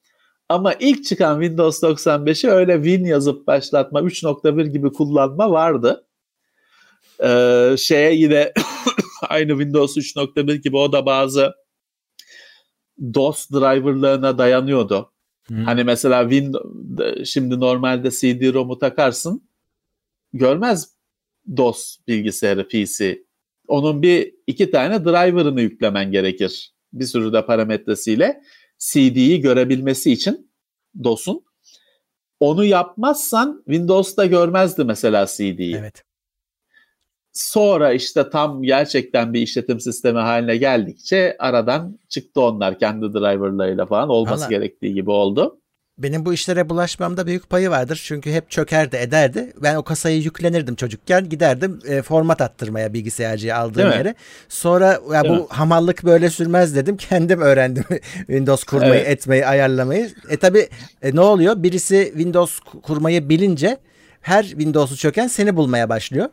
Ama ilk çıkan Windows 95'i öyle Win yazıp başlatma 3.1 gibi kullanma vardı. Ee, şeye yine Aynı Windows 3.1 gibi o da bazı DOS driverlarına dayanıyordu. Hı. Hani mesela Windows şimdi normalde CD-ROM'u takarsın görmez DOS bilgisayarı PC. Onun bir iki tane driver'ını yüklemen gerekir. Bir sürü de parametresiyle CD'yi görebilmesi için DOS'un. Onu yapmazsan Windows'ta görmezdi mesela CD'yi. Evet. Sonra işte tam gerçekten bir işletim sistemi haline geldikçe aradan çıktı onlar kendi driverlarıyla falan olması Vallahi, gerektiği gibi oldu. Benim bu işlere bulaşmamda büyük payı vardır. Çünkü hep çökerdi ederdi. Ben o kasayı yüklenirdim çocukken. Giderdim e, format attırmaya bilgisayarcıya aldığım yere. Sonra ya bu hamallık böyle sürmez dedim. Kendim öğrendim Windows kurmayı, evet. etmeyi, ayarlamayı. E tabi e, ne oluyor? Birisi Windows kurmayı bilince her Windows'u çöken seni bulmaya başlıyor.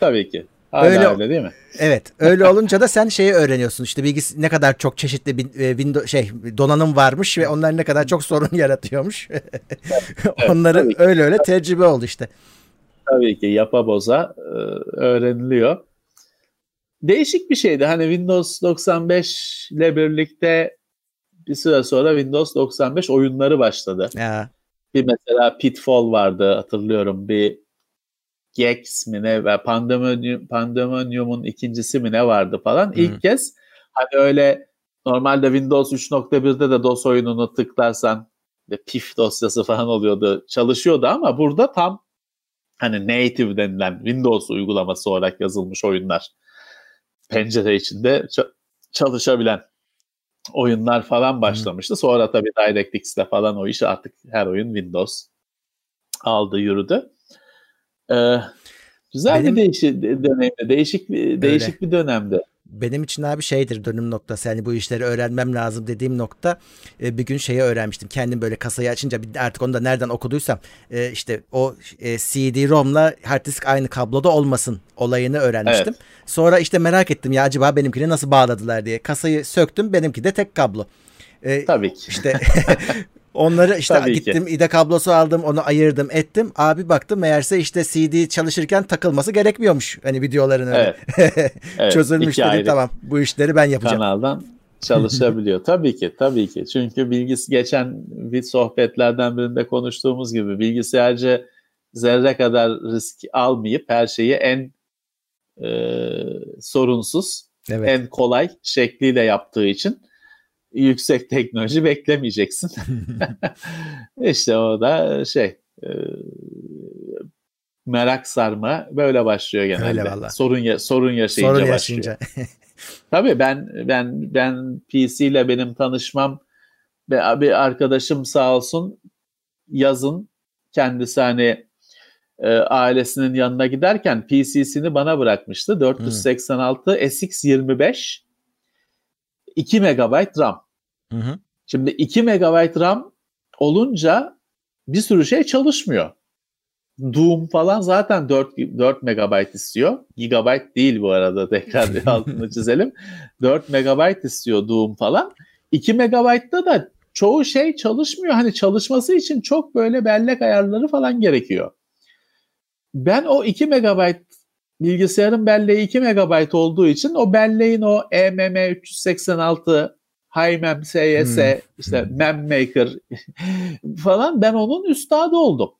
Tabii ki. Hala öyle, öyle değil mi? Evet. Öyle olunca da sen şeyi öğreniyorsun. İşte bilgis ne kadar çok çeşitli bir e, Windows şey donanım varmış ve onlar ne kadar çok sorun yaratıyormuş. evet, Onları öyle öyle tecrübe oldu işte. Tabii ki yapa boza e, öğreniliyor. Değişik bir şeydi. Hani Windows 95 ile birlikte bir süre sonra Windows 95 oyunları başladı. Ya. Bir mesela Pitfall vardı hatırlıyorum. Bir Gex mi ne ve Pandemonium, Pandemonium'un ikincisi mi ne vardı falan. Hmm. İlk kez hani öyle normalde Windows 3.1'de de DOS oyununu tıklarsan de pif dosyası falan oluyordu. Çalışıyordu ama burada tam hani native denilen Windows uygulaması olarak yazılmış oyunlar. Pencere içinde çalışabilen oyunlar falan başlamıştı. Sonra tabii DirectX'de falan o iş artık her oyun Windows aldı yürüdü. Ee, güzel Benim, bir değişik dönemde, değişik bir değişik bir dönemde. Benim için abi şeydir dönüm noktası yani bu işleri öğrenmem lazım dediğim nokta e, bir gün şeyi öğrenmiştim. Kendim böyle kasayı açınca artık onu da nereden okuduysam e, işte o e, CD-ROM'la hard disk aynı kabloda olmasın olayını öğrenmiştim. Evet. Sonra işte merak ettim ya acaba benimkini nasıl bağladılar diye. Kasayı söktüm benimki de tek kablo. Ee, Tabii ki. İşte Onları işte Tabii gittim ki. ide kablosu aldım onu ayırdım ettim. Abi baktım meğerse işte CD çalışırken takılması gerekmiyormuş. Hani videoların öyle. Evet. evet. Çözülmüş dedim tamam bu işleri ben yapacağım. Kanaldan çalışabiliyor. tabii ki tabii ki. Çünkü bilgis geçen bir sohbetlerden birinde konuştuğumuz gibi bilgisayarcı zerre kadar risk almayıp her şeyi en e, sorunsuz, evet. en kolay şekliyle yaptığı için yüksek teknoloji beklemeyeceksin. İşte o da şey e, merak sarma böyle başlıyor genelde. Öyle valla. Sorun ya, sorun yaşayınca sorun başlıyor. Tabii ben ben ben PC ile benim tanışmam ve bir arkadaşım sağ olsun yazın kendisi hani e, ailesinin yanına giderken PC'sini bana bırakmıştı. 486 hmm. SX25 2 MB RAM. Hı hı. Şimdi 2 MB RAM olunca bir sürü şey çalışmıyor. Doom falan zaten 4, 4 MB istiyor. Gigabyte değil bu arada tekrar bir altını çizelim. 4 MB istiyor Doom falan. 2 MB'da da çoğu şey çalışmıyor. Hani çalışması için çok böyle bellek ayarları falan gerekiyor. Ben o 2 MB bilgisayarın belleği 2 MB olduğu için o belleğin o EMM 386 Haymem, SYS, hmm. işte hmm. Memmaker falan ben onun üstadı oldum.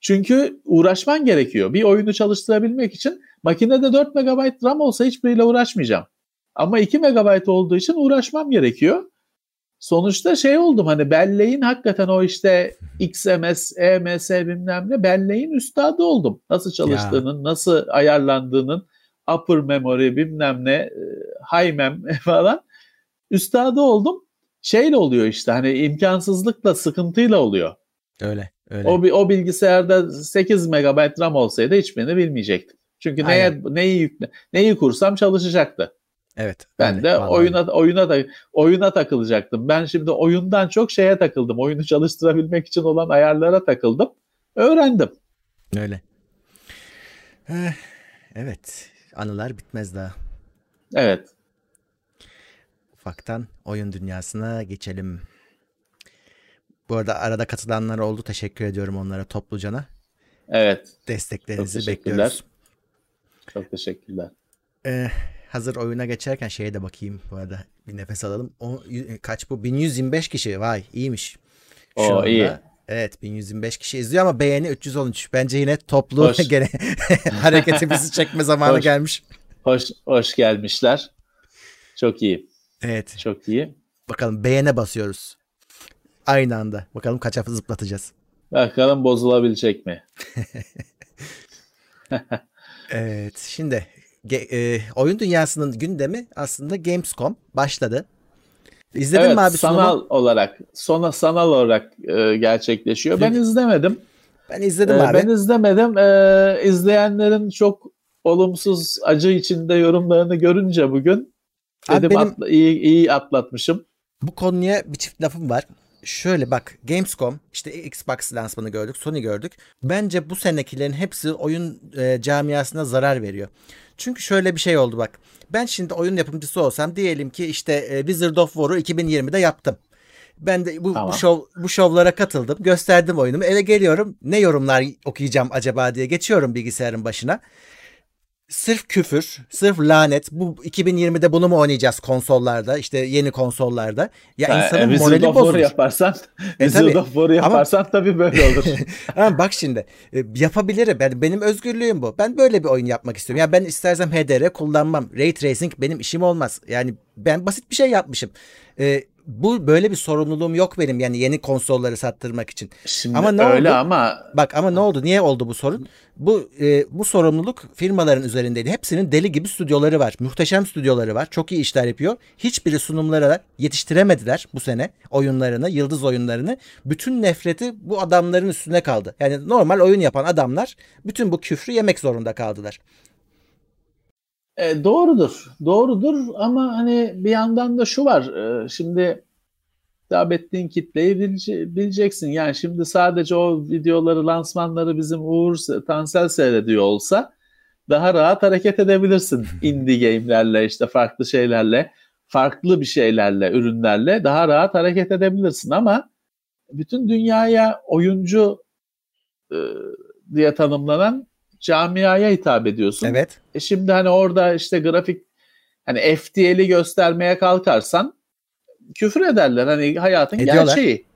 Çünkü uğraşman gerekiyor. Bir oyunu çalıştırabilmek için makinede 4 MB RAM olsa hiçbiriyle uğraşmayacağım. Ama 2 MB olduğu için uğraşmam gerekiyor. Sonuçta şey oldum hani belleğin hakikaten o işte XMS, EMS bilmem ne belleğin üstadı oldum. Nasıl çalıştığının, ya. nasıl ayarlandığının upper memory bilmem ne, e, high mem falan üstadı oldum. Şeyle oluyor işte hani imkansızlıkla sıkıntıyla oluyor. Öyle. Öyle. O, o bilgisayarda 8 MB RAM olsaydı hiçbirini bilmeyecektim. Çünkü Aynen. neye neyi yükle neyi kursam çalışacaktı. Evet. Ben öyle, de oyuna oyuna da oyuna takılacaktım. Ben şimdi oyundan çok şeye takıldım. Oyunu çalıştırabilmek için olan ayarlara takıldım. Öğrendim. Öyle. Eh, evet. Anılar bitmez daha. Evet ufaktan oyun dünyasına geçelim. Bu arada arada katılanlar oldu. Teşekkür ediyorum onlara toplucana. Evet. Desteklerinizi bekliyoruz. Çok teşekkürler. Ee, hazır oyuna geçerken şeye de bakayım bu arada bir nefes alalım. O, kaç bu? 1125 kişi. Vay iyiymiş. Şu o anda. iyi. Evet 1125 kişi izliyor ama beğeni 313. Bence yine toplu gene hareketimizi çekme zamanı hoş, gelmiş. Hoş hoş gelmişler. Çok iyi. Evet. Çok iyi. Bakalım beğene basıyoruz. Aynı anda. Bakalım kaç hafta zıplatacağız. Bakalım bozulabilecek mi? evet. Şimdi e, oyun dünyasının gündemi aslında Gamescom başladı. İzledin evet, mi abi sanal sunumu? olarak, sona sanal olarak e, gerçekleşiyor. Ben izlemedim. Ben izledim e, abi. Ben izlemedim. E, izleyenlerin çok olumsuz, acı içinde yorumlarını görünce bugün dedim benim, atla, iyi, iyi atlatmışım. Bu konuya bir çift lafım var. Şöyle bak Gamescom işte Xbox lansmanı gördük Sony gördük. Bence bu senekilerin hepsi oyun e, camiasına zarar veriyor. Çünkü şöyle bir şey oldu bak. Ben şimdi oyun yapımcısı olsam diyelim ki işte e, Wizard of War'u 2020'de yaptım. Ben de bu, tamam. bu şov bu şovlara katıldım. Gösterdim oyunumu. Eve geliyorum. Ne yorumlar okuyacağım acaba diye geçiyorum bilgisayarın başına sırf küfür, sırf lanet. Bu 2020'de bunu mu oynayacağız konsollarda? İşte yeni konsollarda. Ya ha, insanın e, morali bozulur. yaparsan, e, tabii, of yaparsan ama, tabii böyle olur. ama bak şimdi e, yapabilirim. Yani benim özgürlüğüm bu. Ben böyle bir oyun yapmak istiyorum. Ya yani ben istersem HDR kullanmam. Ray tracing benim işim olmaz. Yani ben basit bir şey yapmışım. E, bu böyle bir sorumluluğum yok benim yani yeni konsolları sattırmak için. Şimdi ama ne öyle oldu? ama bak ama ne oldu? Niye oldu bu sorun? Bu e, bu sorumluluk firmaların üzerindeydi. Hepsinin deli gibi stüdyoları var. Muhteşem stüdyoları var. Çok iyi işler yapıyor. Hiçbiri sunumlara yetiştiremediler bu sene oyunlarını, yıldız oyunlarını. Bütün nefreti bu adamların üstüne kaldı. Yani normal oyun yapan adamlar bütün bu küfrü yemek zorunda kaldılar. E, doğrudur. Doğrudur ama hani bir yandan da şu var. E, şimdi hitap ettiğin kitleyi bileceksin. Yani şimdi sadece o videoları, lansmanları bizim Uğur Tansel seyrediyor olsa daha rahat hareket edebilirsin. Indie game'lerle işte farklı şeylerle, farklı bir şeylerle, ürünlerle daha rahat hareket edebilirsin ama bütün dünyaya oyuncu e, diye tanımlanan camiaya hitap ediyorsun. Evet. E şimdi hani orada işte grafik hani FTL'i göstermeye kalkarsan küfür ederler. Hani hayatın ediyorlar. gerçeği.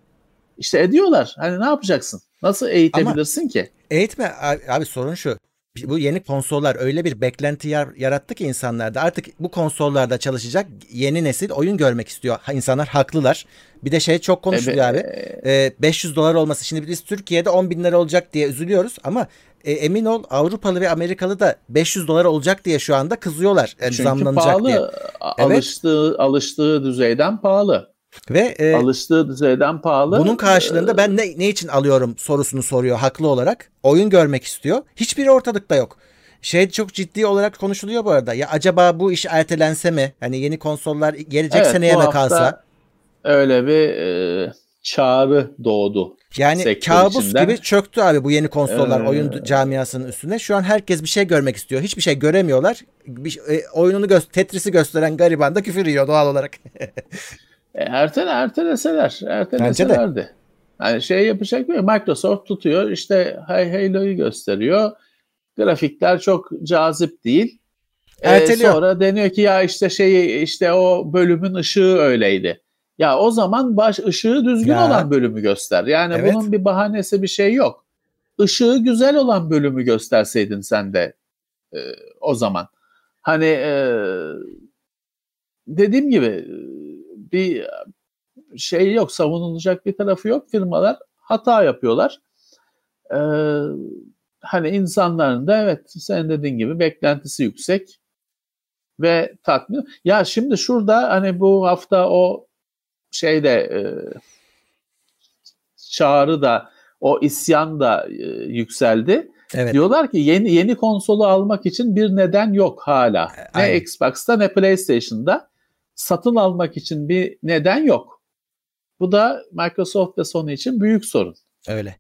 İşte ediyorlar. Hani ne yapacaksın? Nasıl eğitebilirsin Ama ki? Eğitme abi, abi sorun şu. Bu yeni konsollar öyle bir beklenti yarattı ki insanlarda. Artık bu konsollarda çalışacak yeni nesil oyun görmek istiyor. İnsanlar haklılar. Bir de şey çok konuşuluyor evet. abi. Ee, 500 dolar olması. Şimdi biz Türkiye'de 10 bin lira olacak diye üzülüyoruz ama e, emin ol Avrupalı ve Amerikalı da 500 dolar olacak diye şu anda kızıyorlar. Yani Çünkü zamlanacak pahalı. Diye. Alıştığı, evet. alıştığı düzeyden pahalı. Ve e, alıştığı düzeyden pahalı. Bunun karşılığında ben ne, ne için alıyorum sorusunu soruyor haklı olarak. Oyun görmek istiyor. Hiçbiri ortalıkta yok. Şey çok ciddi olarak konuşuluyor bu arada. Ya acaba bu iş ertelense mi? Hani yeni konsollar gelecek evet, seneye mi kalsa? Öyle bir e, çağrı doğdu. Yani kabus içinden. gibi çöktü abi bu yeni konsollar ee, oyun camiasının üstüne. Şu an herkes bir şey görmek istiyor. Hiçbir şey göremiyorlar. Bir, e, oyununu gö Tetris'i gösteren gariban da küfür yiyor doğal olarak. e, ertele erteleseler. Erteleselerdi. Yani şey yapacak mı? Microsoft tutuyor işte Halo'yu gösteriyor. Grafikler çok cazip değil. Ee, sonra deniyor ki ya işte şey işte o bölümün ışığı öyleydi. Ya o zaman baş ışığı düzgün ya. olan bölümü göster. Yani evet. bunun bir bahanesi bir şey yok. Işığı güzel olan bölümü gösterseydin sen de e, o zaman. Hani e, dediğim gibi e, bir şey yok, savunulacak bir tarafı yok. Firmalar hata yapıyorlar. Ee, hani insanların da evet sen dediğin gibi beklentisi yüksek ve tatmin. Ya şimdi şurada hani bu hafta o şeyde e, çağrı da o isyan da e, yükseldi. Evet. Diyorlar ki yeni yeni konsolu almak için bir neden yok hala. E, ne Aynen. Xbox'ta ne PlayStation'da satın almak için bir neden yok. Bu da Microsoft ve Sony için büyük sorun. Öyle.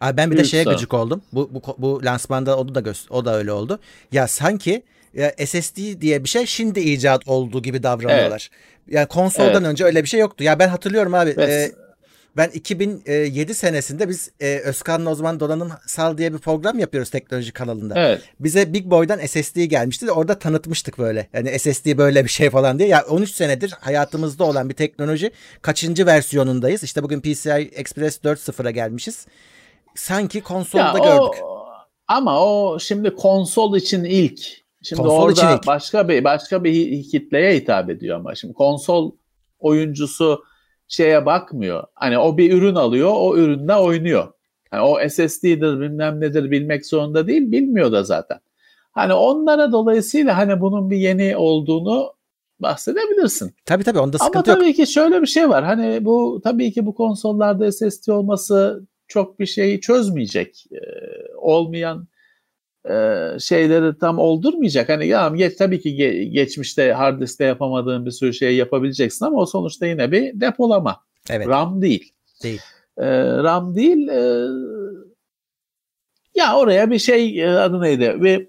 Abi ben bir büyük de şeye sorun. gıcık oldum. Bu, bu bu lansmanda o da o da öyle oldu. Ya sanki ya SSD diye bir şey şimdi icat olduğu gibi davranıyorlar. Evet. Yani konsoldan evet. önce öyle bir şey yoktu. Ya ben hatırlıyorum abi. Evet. E, Ben 2007 senesinde biz e, Özkan'la o zaman Donanım Sal diye bir program yapıyoruz teknoloji kanalında. Evet. Bize Big Boy'dan SSD gelmişti de orada tanıtmıştık böyle. Yani SSD böyle bir şey falan diye. Ya 13 senedir hayatımızda olan bir teknoloji. Kaçıncı versiyonundayız? İşte bugün PCI Express 4.0'a gelmişiz. Sanki konsolda Ya gördük. o, ama o şimdi konsol için ilk. Şimdi Konsol orada için ilk. başka bir başka bir kitleye hitap ediyor ama şimdi konsol oyuncusu şeye bakmıyor. Hani o bir ürün alıyor, o ürünle oynuyor. Yani o SSD'dir bilmem nedir bilmek zorunda değil, bilmiyor da zaten. Hani onlara dolayısıyla hani bunun bir yeni olduğunu bahsedebilirsin. Tabii tabii onda Ama sıkıntı yok. tabii ki şöyle bir şey var. Hani bu tabii ki bu konsollarda SSD olması çok bir şeyi çözmeyecek. Ee, olmayan e, şeyleri tam oldurmayacak. Hani ya geç, tabii ki ge- geçmişte hard diskte yapamadığın bir sürü şey yapabileceksin ama o sonuçta yine bir depolama. Evet. RAM değil. Değil. RAM değil. e, ya oraya bir şey adı neydi? Bir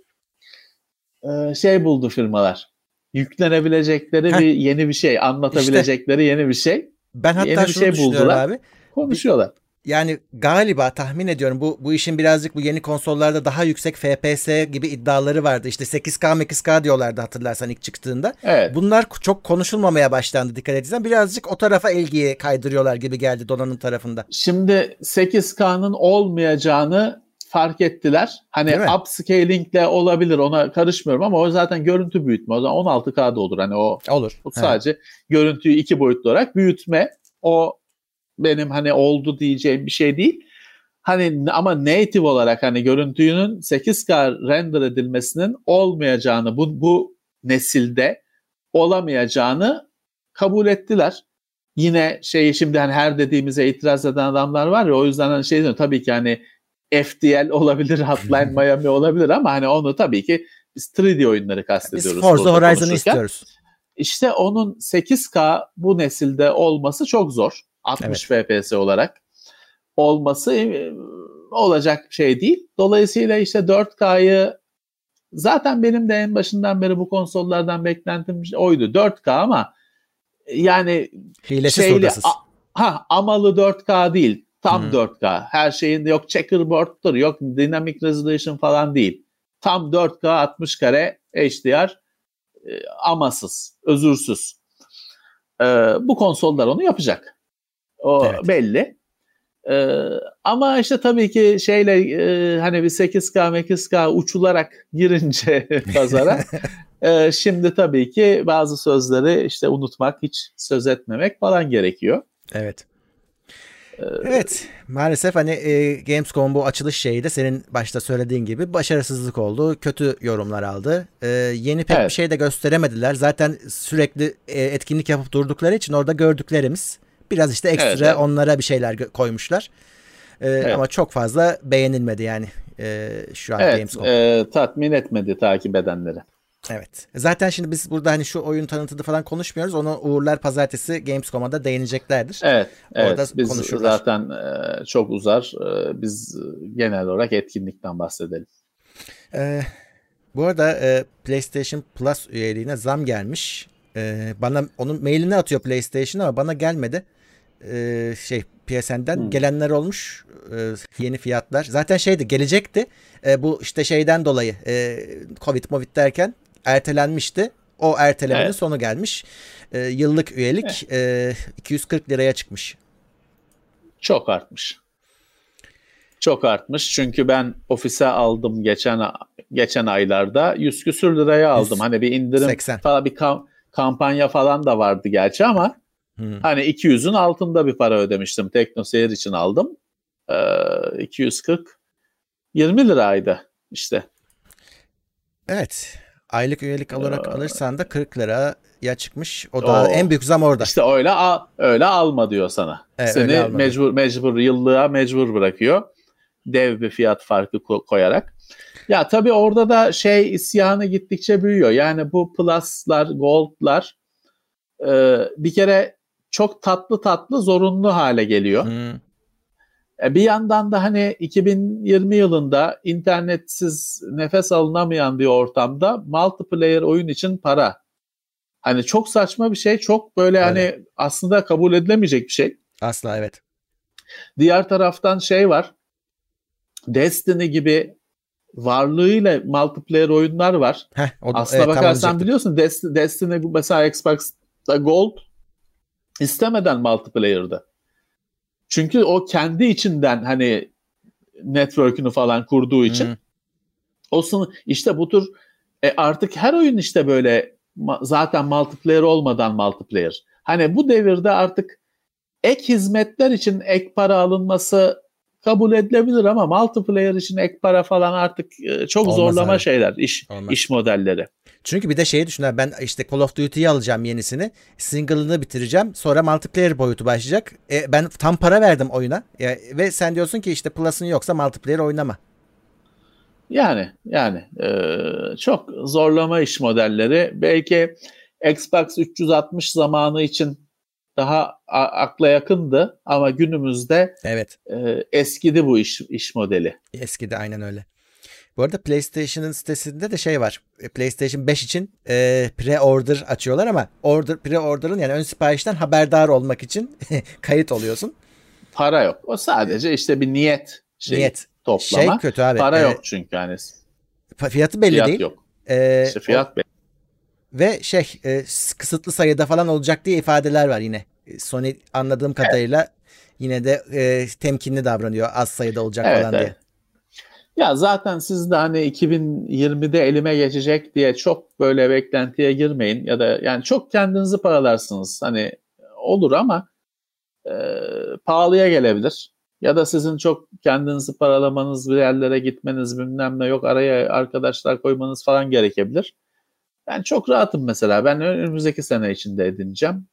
e, şey buldu firmalar. Yüklenebilecekleri Heh. bir yeni bir şey, anlatabilecekleri yeni bir şey. Ben hatta Yeni bir şunu şey buldular. abi. Konuşuyorlar. Yani galiba tahmin ediyorum bu bu işin birazcık bu yeni konsollarda daha yüksek FPS gibi iddiaları vardı. İşte 8K 8K diyorlardı hatırlarsan ilk çıktığında. Evet. Bunlar çok konuşulmamaya başlandı dikkat edilsen. Birazcık o tarafa ilgiye kaydırıyorlar gibi geldi donanım tarafında. Şimdi 8K'nın olmayacağını fark ettiler. Hani upscalingle olabilir ona karışmıyorum ama o zaten görüntü büyütme. O zaman 16K'da olur. Hani o Olur. Bu sadece görüntüyü iki boyutlu olarak büyütme. O benim hani oldu diyeceğim bir şey değil. Hani ama native olarak hani görüntünün 8K render edilmesinin olmayacağını bu, bu nesilde olamayacağını kabul ettiler. Yine şey şimdi hani her dediğimize itiraz eden adamlar var ya o yüzden hani şey diyorum tabii ki hani FTL olabilir, Hotline Miami olabilir ama hani onu tabii ki biz 3D oyunları Biz kastediyoruz. Forza Horizon'ı istiyoruz. İşte onun 8K bu nesilde olması çok zor. 60 FPS olarak olması e, olacak şey değil. Dolayısıyla işte 4K'yı zaten benim de en başından beri bu konsollardan beklentim oydu. 4K ama yani Hilesiz şeyli hurdasız. a- ha amalı 4K değil. Tam Hı. 4K. Her şeyin yok checkerboard'dur, yok dynamic resolution falan değil. Tam 4K 60 kare HDR e, amasız, özürsüz. E, bu konsollar onu yapacak. O Evet. belli. E, ama işte tabii ki şeyle e, hani bir 8K 8K uçularak girince pazara e, şimdi tabii ki bazı sözleri işte unutmak, hiç söz etmemek falan gerekiyor. Evet. Ee, Evet maalesef hani e, Gamescom bu açılış şeyi de senin başta söylediğin gibi başarısızlık oldu. Kötü yorumlar aldı. E, yeni pek Evet. bir şey de gösteremediler. Zaten sürekli e, etkinlik yapıp durdukları için orada gördüklerimiz biraz işte ekstra Evet, evet. onlara bir şeyler koymuşlar. E, Ama çok fazla beğenilmedi yani e, şu an Evet, Gamescom. e, tatmin etmedi takip edenleri. Evet. Zaten şimdi biz burada hani şu oyun tanıtımı falan konuşmuyoruz. Onu Uğurlar Pazartesi Gamescom'a da değineceklerdir. Evet, Orada evet. Biz konuşurlar. zaten e, çok uzar. E, biz genel olarak etkinlikten bahsedelim. Ee, bu arada e, PlayStation Plus üyeliğine zam gelmiş. Ee, bana onun mailini atıyor PlayStation ama bana gelmedi. Ee, şey PSN'den Hmm. gelenler olmuş Ee, yeni fiyatlar. Zaten şeydi gelecekti. Ee, bu işte şeyden dolayı e, Covid Movid derken ertelenmişti. O ertelemenin Evet. sonu gelmiş. Ee, yıllık üyelik e, 240 liraya çıkmış. Çok artmış. Çok artmış çünkü ben ofise aldım geçen geçen aylarda 100 küsür liraya aldım. 100, Hani bir indirim 80. falan bir kam- kampanya falan da vardı gerçi ama Hmm. hani 200'ün altında bir para ödemiştim. TeknoSeyir için aldım. Ee, 240 20 liraydı işte. Evet. Aylık üyelik olarak Ee, alırsan da 40 liraya çıkmış. O da Oo. en büyük zam orada. İşte öyle al, öyle alma diyor sana. Evet, Seni mecbur mecbur yıllığa mecbur bırakıyor. Dev bir fiyat farkı ko- koyarak. Ya tabii orada da şey isyanı gittikçe büyüyor. Yani bu plus'lar, gold'lar e, bir kere çok tatlı tatlı zorunlu hale geliyor. Hmm. E, bir yandan da hani 2020 yılında internetsiz nefes alınamayan bir ortamda multiplayer oyun için para. Hani çok saçma bir şey, çok böyle Öyle. hani aslında kabul edilemeyecek bir şey. Asla evet. Diğer taraftan şey var. Destiny gibi varlığıyla multiplayer oyunlar var. Heh, o, Aslına evet, bakarsan biliyorsun Destiny, Destiny mesela Xbox'ta Gold istemeden multiplayer'dı. Çünkü o kendi içinden hani network'ünü falan kurduğu için hmm. o sınır işte bu tür e artık her oyun işte böyle zaten multiplayer olmadan multiplayer. Hani bu devirde artık ek hizmetler için ek para alınması kabul edilebilir ama multiplayer için ek para falan artık e, çok Olmaz zorlama abi. şeyler, iş Olmaz. iş modelleri. Çünkü bir de şeyi düşünler ben işte Call of Duty'yi alacağım yenisini. Single'ını bitireceğim. Sonra multiplayer boyutu başlayacak. E, ben tam para verdim oyuna. E, ve sen diyorsun ki işte Plus'ın yoksa multiplayer oynama. Yani yani e, çok zorlama iş modelleri. Belki Xbox 360 zamanı için daha akla yakındı ama günümüzde evet. e, eskidi bu iş iş modeli. Eskidi aynen öyle. Bu arada PlayStation'ın sitesinde de şey var. E, PlayStation 5 için e, pre-order açıyorlar ama order pre-order'ın yani ön siparişten haberdar olmak için kayıt oluyorsun. Para yok. O sadece işte bir niyet şeyi, niyet. toplama. Şey kötü abi. Para ee, yok çünkü hani. Fiyatı belli fiyat değil. yok. Ee, işte fiyat belli. Ve şey e, kısıtlı sayıda falan olacak diye ifadeler var yine. E, Sony anladığım kadarıyla evet. yine de e, temkinli davranıyor az sayıda olacak evet, falan evet. diye. Ya zaten siz de hani 2020'de elime geçecek diye çok böyle beklentiye girmeyin ya da yani çok kendinizi paralarsınız. Hani olur ama e, pahalıya gelebilir. Ya da sizin çok kendinizi paralamanız, bir yerlere gitmeniz bilmem ne yok araya arkadaşlar koymanız falan gerekebilir. Ben çok rahatım mesela. Ben önümüzdeki sene içinde edineceğim.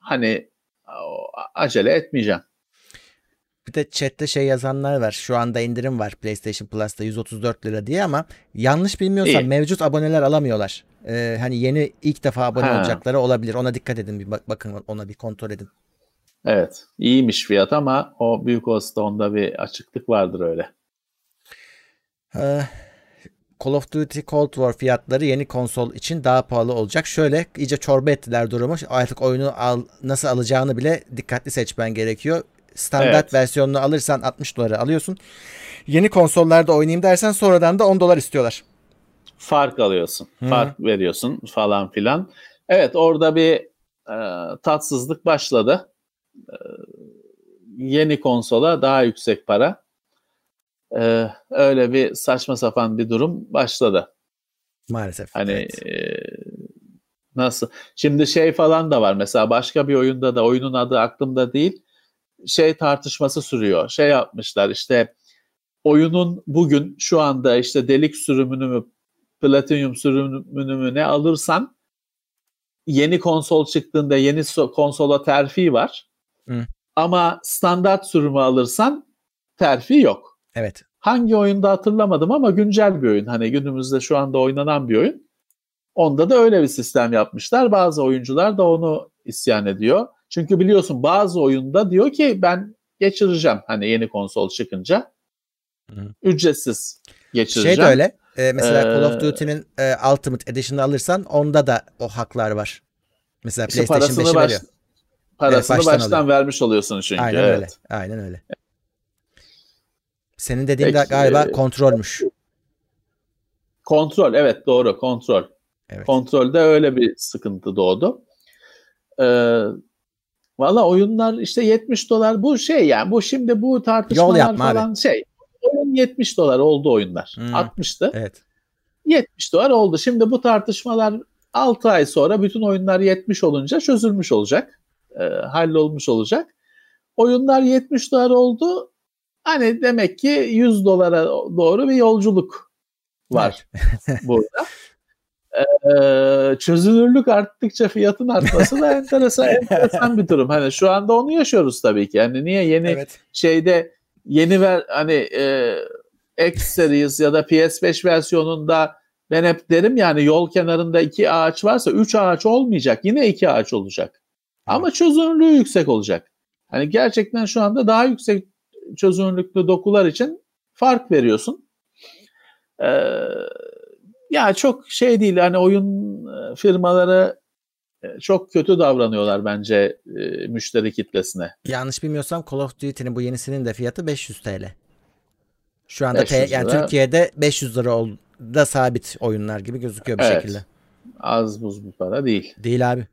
Hani acele etmeyeceğim. Bir de chatte şey yazanlar var. Şu anda indirim var PlayStation Plus'ta 134 lira diye ama yanlış bilmiyorsam İyi. mevcut aboneler alamıyorlar. Ee, hani yeni ilk defa abone ha. olacakları olabilir. Ona dikkat edin bir bak bakın ona bir kontrol edin. Evet. iyiymiş fiyat ama o büyük olsa onda bir açıklık vardır öyle. Ee, Call of Duty Cold War fiyatları yeni konsol için daha pahalı olacak. Şöyle iyice çorba ettiler durumu. Artık oyunu al, nasıl alacağını bile dikkatli seçmen gerekiyor. Standart evet. versiyonunu alırsan 60 dolara alıyorsun. Yeni konsollarda oynayayım dersen sonradan da 10 dolar istiyorlar. Fark alıyorsun. Hı. Fark veriyorsun falan filan. Evet orada bir e, tatsızlık başladı. E, yeni konsola daha yüksek para e, öyle bir saçma sapan bir durum başladı. Maalesef. Hani evet. e, nasıl? Şimdi şey falan da var mesela başka bir oyunda da oyunun adı aklımda değil. Şey tartışması sürüyor. Şey yapmışlar işte oyunun bugün şu anda işte delik sürümünü mü platinyum sürümünü mü ne alırsan yeni konsol çıktığında yeni konsola terfi var. Hı. Ama standart sürümü alırsan terfi yok. Evet. Hangi oyunda hatırlamadım ama güncel bir oyun. Hani günümüzde şu anda oynanan bir oyun. Onda da öyle bir sistem yapmışlar. Bazı oyuncular da onu isyan ediyor. Çünkü biliyorsun bazı oyunda diyor ki ben geçireceğim hani yeni konsol çıkınca. Hı. Ücretsiz geçireceğim. Şey de öyle. E, mesela ee, Call of Duty'nin e, Ultimate Edition'ı alırsan onda da o haklar var. Mesela işte PlayStation 5'i baş, veriyor. Parasını evet, baştan, baştan vermiş oluyorsun çünkü. Aynen evet. öyle. Aynen öyle. Senin dediğin Peki, de galiba e, kontrolmüş. Kontrol evet doğru kontrol. Evet. Kontrolde öyle bir sıkıntı doğdu. Ee, Valla oyunlar işte 70 dolar bu şey yani bu şimdi bu tartışmalar falan abi. şey. Oyun 70 dolar oldu oyunlar. Hmm, 60'tı. Evet. 70 dolar oldu. Şimdi bu tartışmalar 6 ay sonra bütün oyunlar 70 olunca çözülmüş olacak. E, hallolmuş olacak. Oyunlar 70 dolar oldu. Hani demek ki 100 dolara doğru bir yolculuk var burada. Ee, çözünürlük arttıkça fiyatın artması da enteresan, enteresan bir durum. Hani şu anda onu yaşıyoruz tabii ki. Yani niye yeni evet. şeyde yeni ver hani e, X Series ya da PS5 versiyonunda ben hep derim yani yol kenarında iki ağaç varsa üç ağaç olmayacak. Yine iki ağaç olacak. Ama çözünürlüğü yüksek olacak. Hani gerçekten şu anda daha yüksek çözünürlüklü dokular için fark veriyorsun. Ee, ya çok şey değil hani oyun e, firmaları e, çok kötü davranıyorlar bence e, müşteri kitlesine. Yanlış bilmiyorsam Call of Duty'nin bu yenisinin de fiyatı 500 TL. Şu anda T, yani Türkiye'de 500 lira da sabit oyunlar gibi gözüküyor bir evet. şekilde. Az buz bir para değil. Değil abi.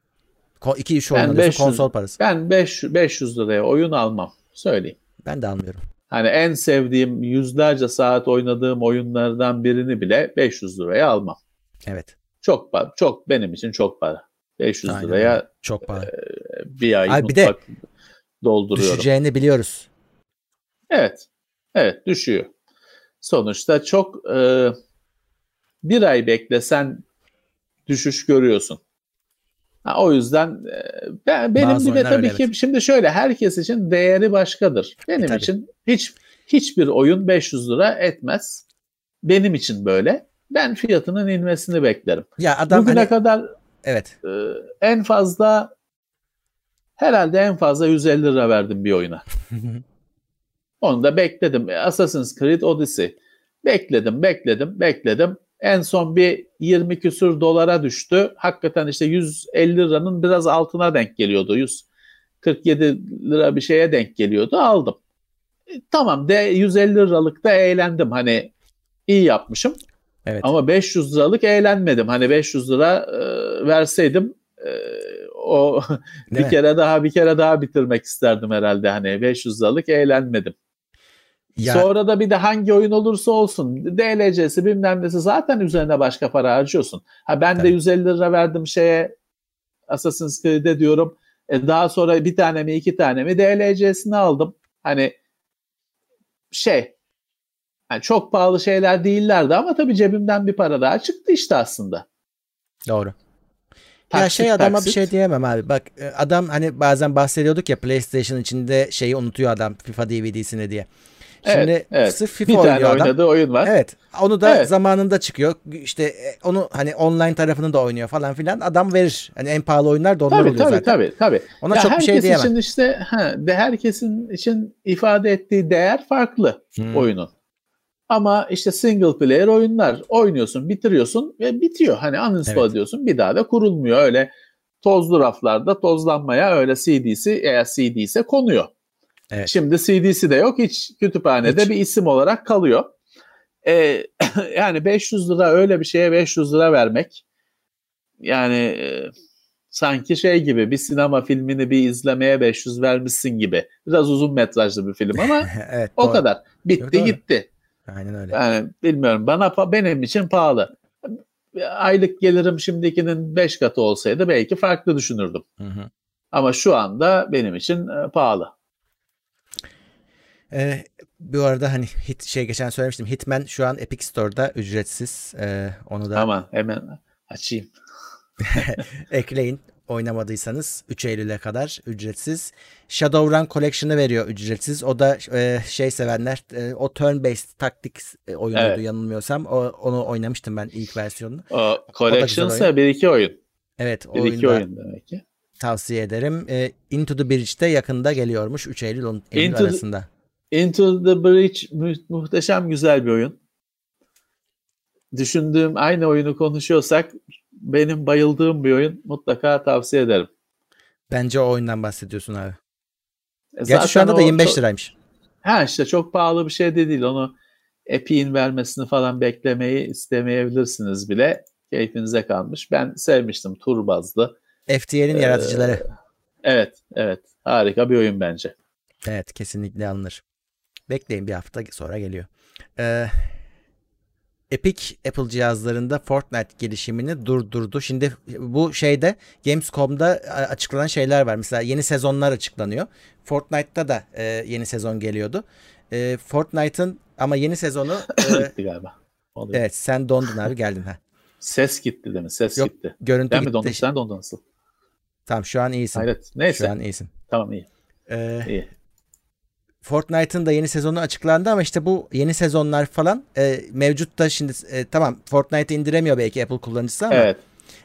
Ko iki iş oynuyorsun konsol parası. Ben 500, 500 liraya oyun almam. Söyleyeyim. Ben de almıyorum. Hani en sevdiğim yüzlerce saat oynadığım oyunlardan birini bile 500 liraya almam. Evet. Çok para. Çok benim için çok para. 500 Aynen. liraya çok para. E, bir ay Abi bir de dolduruyorum. Düşeceğini biliyoruz. Evet. Evet düşüyor. Sonuçta çok e, bir ay beklesen düşüş görüyorsun. Ha, o yüzden ben, benim Bazı bir de tabii öyle, ki evet. şimdi şöyle herkes için değeri başkadır. Benim e, için hiç hiçbir oyun 500 lira etmez. Benim için böyle. Ben fiyatının inmesini beklerim. Ya adam Bugüne hani, kadar evet. E, en fazla herhalde en fazla 150 lira verdim bir oyuna. Onu da bekledim. Assassin's Creed Odyssey. Bekledim, bekledim, bekledim. En son bir 20 küsür dolara düştü. Hakikaten işte 150 liranın biraz altına denk geliyordu. 147 lira bir şeye denk geliyordu. Aldım. Tamam de 150 liralık da eğlendim. Hani iyi yapmışım. Evet. Ama 500 liralık eğlenmedim. Hani 500 lira e, verseydim e, o bir kere daha bir kere daha bitirmek isterdim herhalde. Hani 500 liralık eğlenmedim. Ya, Sonra da bir de hangi oyun olursa olsun DLC'si bilmem nesi zaten üzerine başka para harcıyorsun. Ha ben tabii. de 150 lira verdim şeye Assassin's Creed'e diyorum. E daha sonra bir tane mi iki tane mi DLC'sini aldım. Hani şey yani çok pahalı şeyler değillerdi ama tabii cebimden bir para daha çıktı işte aslında. Doğru. Taksit, ya şey adama taksit. bir şey diyemem abi. Bak e, adam hani bazen bahsediyorduk ya PlayStation içinde şeyi unutuyor adam FIFA DVD'sini diye. Şimdi evet, evet. sırf FIFA bir oynuyor tane adam. oynadığı oyun var. Evet. Onu da evet. zamanında çıkıyor. İşte e, onu hani online tarafını da oynuyor falan filan. Adam verir. Hani en pahalı oyunlar da onlar tabii, oluyor tabii, zaten. Tabii tabii Ona ya çok bir şey diyemem. için işte ha, de herkesin için ifade ettiği değer farklı hmm. oyunun. Ama işte single player oyunlar oynuyorsun, bitiriyorsun ve bitiyor. Hani uninstall evet. ediyorsun bir daha da kurulmuyor. Öyle tozlu raflarda tozlanmaya öyle CD'si eğer CD ise konuyor. Evet. Şimdi CD'si de yok. Hiç kütüphanede hiç. bir isim olarak kalıyor. Ee, yani 500 lira öyle bir şeye 500 lira vermek yani e, sanki şey gibi bir sinema filmini bir izlemeye 500 vermişsin gibi. Biraz uzun metrajlı bir film ama evet, o doğru. kadar. Bitti doğru. gitti. Aynen öyle. Yani bilmiyorum bana benim için pahalı. Aylık gelirim şimdikinin 5 katı olsaydı belki farklı düşünürdüm. Hı hı. Ama şu anda benim için e, pahalı. Ee, bu arada hani hit şey geçen söylemiştim. Hitman şu an Epic Store'da ücretsiz. Ee, onu da Tamam hemen açayım. ekleyin oynamadıysanız 3 Eylül'e kadar ücretsiz. Shadowrun Collection'ı veriyor ücretsiz. O da e, şey sevenler e, o turn based taktik e, oyunuydu evet. yanılmıyorsam. O, onu oynamıştım ben ilk versiyonunu. O Collection ise bir iki oyun. Evet. Bir iki oyun demek ki. Tavsiye ederim. E, Into the Bridge'de yakında geliyormuş 3 Eylül, Eylül Into arasında. Into the Bridge mu- muhteşem güzel bir oyun. Düşündüğüm aynı oyunu konuşuyorsak benim bayıldığım bir oyun mutlaka tavsiye ederim. Bence o oyundan bahsediyorsun abi. E Gerçi şu anda da 25 çok, liraymış. Ha işte çok pahalı bir şey de değil. Onu Epic'in vermesini falan beklemeyi istemeyebilirsiniz bile. Keyfinize kalmış. Ben sevmiştim tur bazlı. FTL'in ee, yaratıcıları. Evet, evet. Harika bir oyun bence. Evet, kesinlikle alınır. Bekleyin bir hafta sonra geliyor. Ee, Epic Apple cihazlarında Fortnite gelişimini durdurdu. Şimdi bu şeyde Gamescom'da açıklanan şeyler var. Mesela yeni sezonlar açıklanıyor. Fortnite'ta da e, yeni sezon geliyordu. E, Fortnite'ın ama yeni sezonu e, galiba. Oluyor. Evet sen dondun abi geldin ha. Ses gitti değil mi? Ses Yok, gitti. Görüntü ben gitti. mi dondum? Sen dondun nasıl? Tamam şu an iyisin. Hayret. Neyse. Şu an iyisin. Tamam iyi. Ee, iyi. Fortnite'ın da yeni sezonu açıklandı ama işte bu yeni sezonlar falan e, mevcut da şimdi e, tamam Fortnite indiremiyor belki Apple kullanıcısı ama evet.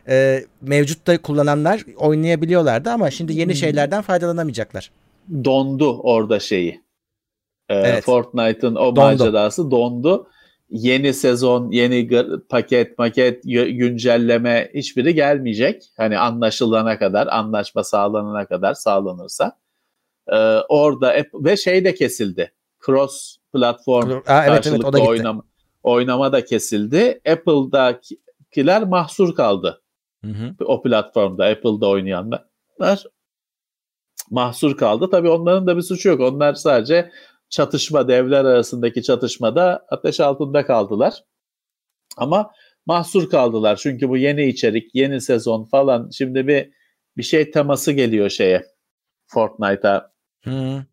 e, mevcut da kullananlar oynayabiliyorlardı ama şimdi yeni hmm. şeylerden faydalanamayacaklar. Dondu orada şeyi. E, evet. Fortnite'ın o dondu. macerası dondu. yeni sezon, yeni paket, maket, güncelleme hiçbiri gelmeyecek. Hani anlaşılana kadar, anlaşma sağlanana kadar sağlanırsa. Ee, orada ve şey de kesildi. Cross platform Aa, evet, evet, o da oynama, oynama da kesildi. Apple'dakiler mahsur kaldı. Hı hı. O platformda Apple'da oynayanlar mahsur kaldı. Tabii onların da bir suçu yok. Onlar sadece çatışma, devler arasındaki çatışmada ateş altında kaldılar. Ama mahsur kaldılar. Çünkü bu yeni içerik, yeni sezon falan şimdi bir bir şey teması geliyor şeye. Fortnite'a. Hı.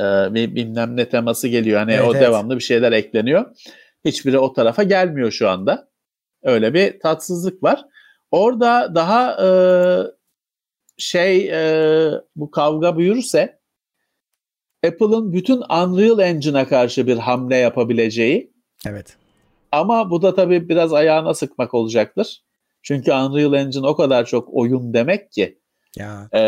Ee, bilmem ne teması geliyor. Hani evet, o evet. devamlı bir şeyler ekleniyor. Hiçbiri o tarafa gelmiyor şu anda. Öyle bir tatsızlık var. Orada daha e, şey e, bu kavga büyürse Apple'ın bütün Unreal Engine'a karşı bir hamle yapabileceği. Evet. Ama bu da tabii biraz ayağına sıkmak olacaktır. Çünkü Unreal Engine o kadar çok oyun demek ki. Ya. E,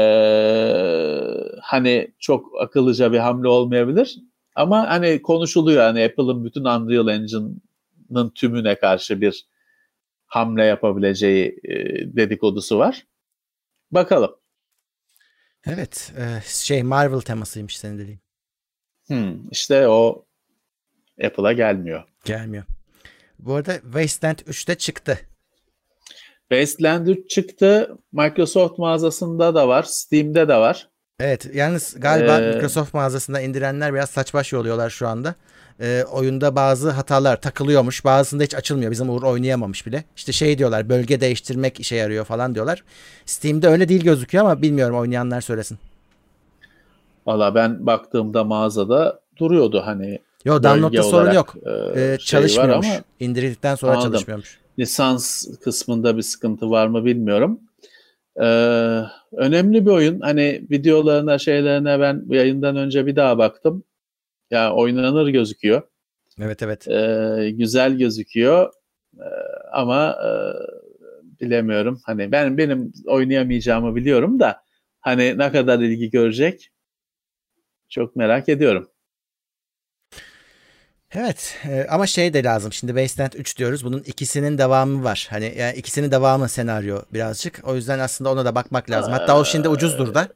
hani çok akıllıca bir hamle olmayabilir. Ama hani konuşuluyor hani Apple'ın bütün Unreal Engine'ın tümüne karşı bir hamle yapabileceği e, dedikodusu var. Bakalım. Evet. E, şey Marvel temasıymış senin dediğin. Hmm, işte o Apple'a gelmiyor. Gelmiyor. Bu arada Wasteland 3'te çıktı. Wasteland 3 çıktı. Microsoft mağazasında da var. Steam'de de var. Evet. Yalnız galiba ee, Microsoft mağazasında indirenler biraz saç baş yoluyorlar şu anda e, oyunda bazı hatalar takılıyormuş. Bazısında hiç açılmıyor. Bizim Uğur oynayamamış bile. İşte şey diyorlar bölge değiştirmek işe yarıyor falan diyorlar. Steam'de öyle değil gözüküyor ama bilmiyorum oynayanlar söylesin. Valla ben baktığımda mağazada duruyordu hani. Yo download'da sorun yok. E, şey çalışmıyormuş. Ama İndirdikten sonra anladım. çalışmıyormuş. Lisans kısmında bir sıkıntı var mı bilmiyorum. Ee, önemli bir oyun. Hani videolarına şeylerine ben yayından önce bir daha baktım. Ya oynanır gözüküyor. Evet evet. Ee, güzel gözüküyor. Ee, ama e, bilemiyorum. Hani ben benim oynayamayacağımı biliyorum da hani ne kadar ilgi görecek çok merak ediyorum. Evet e, ama şey de lazım. Şimdi Wasteland 3 diyoruz. Bunun ikisinin devamı var. Hani yani ikisinin devamı senaryo birazcık. O yüzden aslında ona da bakmak lazım. Hatta o şimdi ucuzdur da.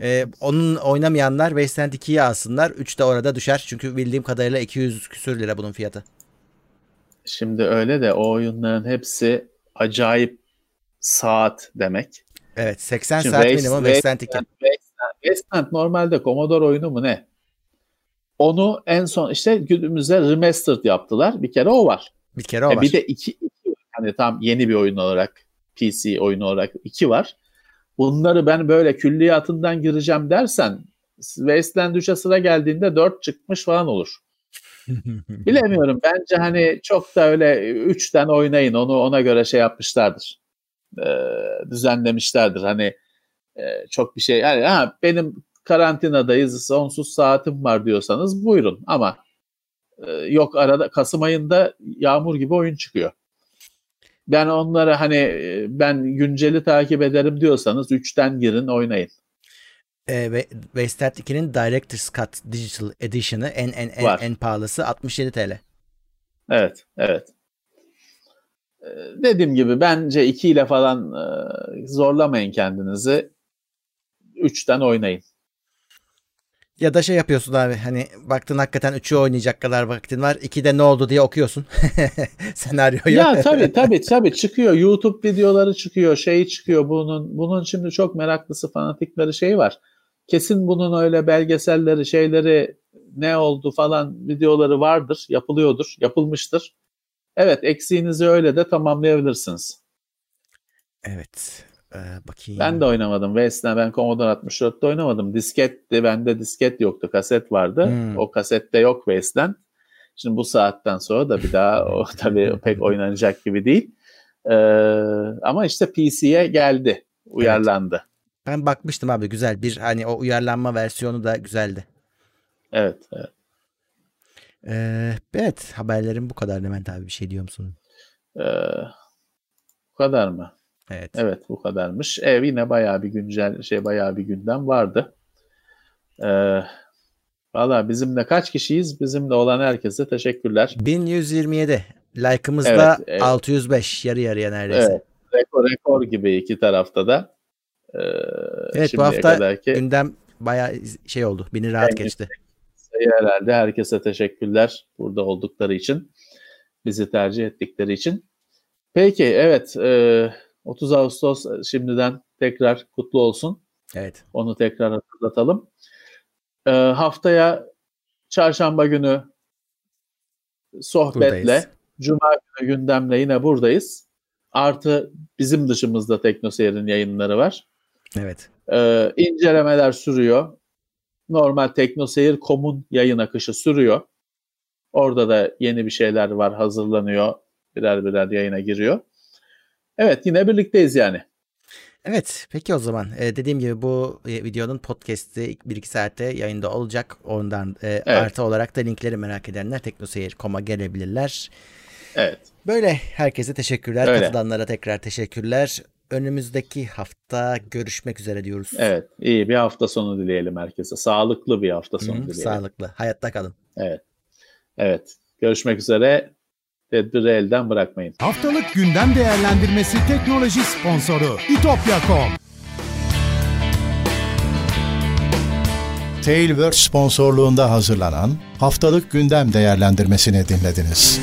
Ee, onun oynamayanlar Wasteland 2'yi alsınlar. 3 de orada düşer. Çünkü bildiğim kadarıyla 200 küsür lira bunun fiyatı. Şimdi öyle de o oyunların hepsi acayip saat demek. Evet 80 Şimdi saat Waste, minimum Wasteland 2. Wasteland, Wasteland normalde Commodore oyunu mu ne? Onu en son işte günümüzde remastered yaptılar. Bir kere o var. Bir kere o e var. Bir de iki, iki hani tam yeni bir oyun olarak PC oyunu olarak iki var bunları ben böyle külliyatından gireceğim dersen Wasteland 3'e sıra geldiğinde 4 çıkmış falan olur. Bilemiyorum. Bence hani çok da öyle 3'ten oynayın. Onu ona göre şey yapmışlardır. Ee, düzenlemişlerdir. Hani e, çok bir şey. Yani ha, benim karantinadayız, sonsuz saatim var diyorsanız buyurun. Ama e, yok arada Kasım ayında yağmur gibi oyun çıkıyor. Ben onlara hani e, ben günceli takip ederim diyorsanız 3'ten girin oynayın. E, ve Wasteland 2'nin Director's Cut Digital Edition'ı en en en, en pahalısı 67 TL. Evet, evet. Ee, dediğim gibi bence 2 ile falan e, zorlamayın kendinizi. 3'ten oynayın. Ya da şey yapıyorsun abi hani baktın hakikaten 3'ü oynayacak kadar vaktin var. 2'de ne oldu diye okuyorsun senaryoyu. Ya tabii tabii tabii çıkıyor. YouTube videoları çıkıyor. Şey çıkıyor bunun. Bunun şimdi çok meraklısı fanatikleri şey var. Kesin bunun öyle belgeselleri şeyleri ne oldu falan videoları vardır. Yapılıyordur. Yapılmıştır. Evet eksiğinizi öyle de tamamlayabilirsiniz. Evet. Ee, bakayım. Ben de oynamadım. Vesna ben Commodore 64'te oynamadım. Disketti. Bende disket yoktu. Kaset vardı. Hmm. O kasette yok Wasteland. Şimdi bu saatten sonra da bir daha o tabii pek oynanacak gibi değil. Ee, ama işte PC'ye geldi. Uyarlandı. Evet. Ben bakmıştım abi güzel. Bir hani o uyarlanma versiyonu da güzeldi. Evet. Evet. Ee, evet haberlerim bu kadar Levent abi bir şey diyor musun? Ee, bu kadar mı? Evet. Evet bu kadarmış. Ev yine bayağı bir güncel şey bayağı bir gündem vardı. Ee, Valla bizimle kaç kişiyiz? Bizimle olan herkese teşekkürler. 1127. Like'ımız evet, da evet. 605. Yarı yarıya neredeyse. Evet. Rekor, rekor gibi iki tarafta da. Ee, evet bu hafta kadarki... gündem bayağı şey oldu. Beni rahat geçti. Sayı herhalde. Herkese teşekkürler burada oldukları için. Bizi tercih ettikleri için. Peki evet. E, 30 Ağustos şimdiden tekrar kutlu olsun. Evet. Onu tekrar hatırlatalım. E, haftaya çarşamba günü sohbetle, buradayız. cuma günü gündemle yine buradayız. Artı bizim dışımızda Teknoseyir'in yayınları var. Evet. Ee, incelemeler sürüyor. Normal Teknoseyir.com'un yayın akışı sürüyor. Orada da yeni bir şeyler var hazırlanıyor. Birer birer yayına giriyor. Evet yine birlikteyiz yani. Evet peki o zaman ee, dediğim gibi bu e, videonun podcast'i 1-2 saatte yayında olacak. Ondan e, evet. artı olarak da linkleri merak edenler teknoseyir.com'a gelebilirler. Evet. Böyle herkese teşekkürler. Öyle. Katılanlara tekrar teşekkürler. Önümüzdeki hafta görüşmek üzere diyoruz. Evet iyi bir hafta sonu dileyelim herkese. Sağlıklı bir hafta sonu Hı, dileyelim. Sağlıklı. Hayatta kalın. Evet. Evet. Görüşmek üzere. Tedbiri elden bırakmayın. Haftalık gündem değerlendirmesi teknoloji sponsoru itopya.com Tailwords sponsorluğunda hazırlanan haftalık gündem değerlendirmesini dinlediniz.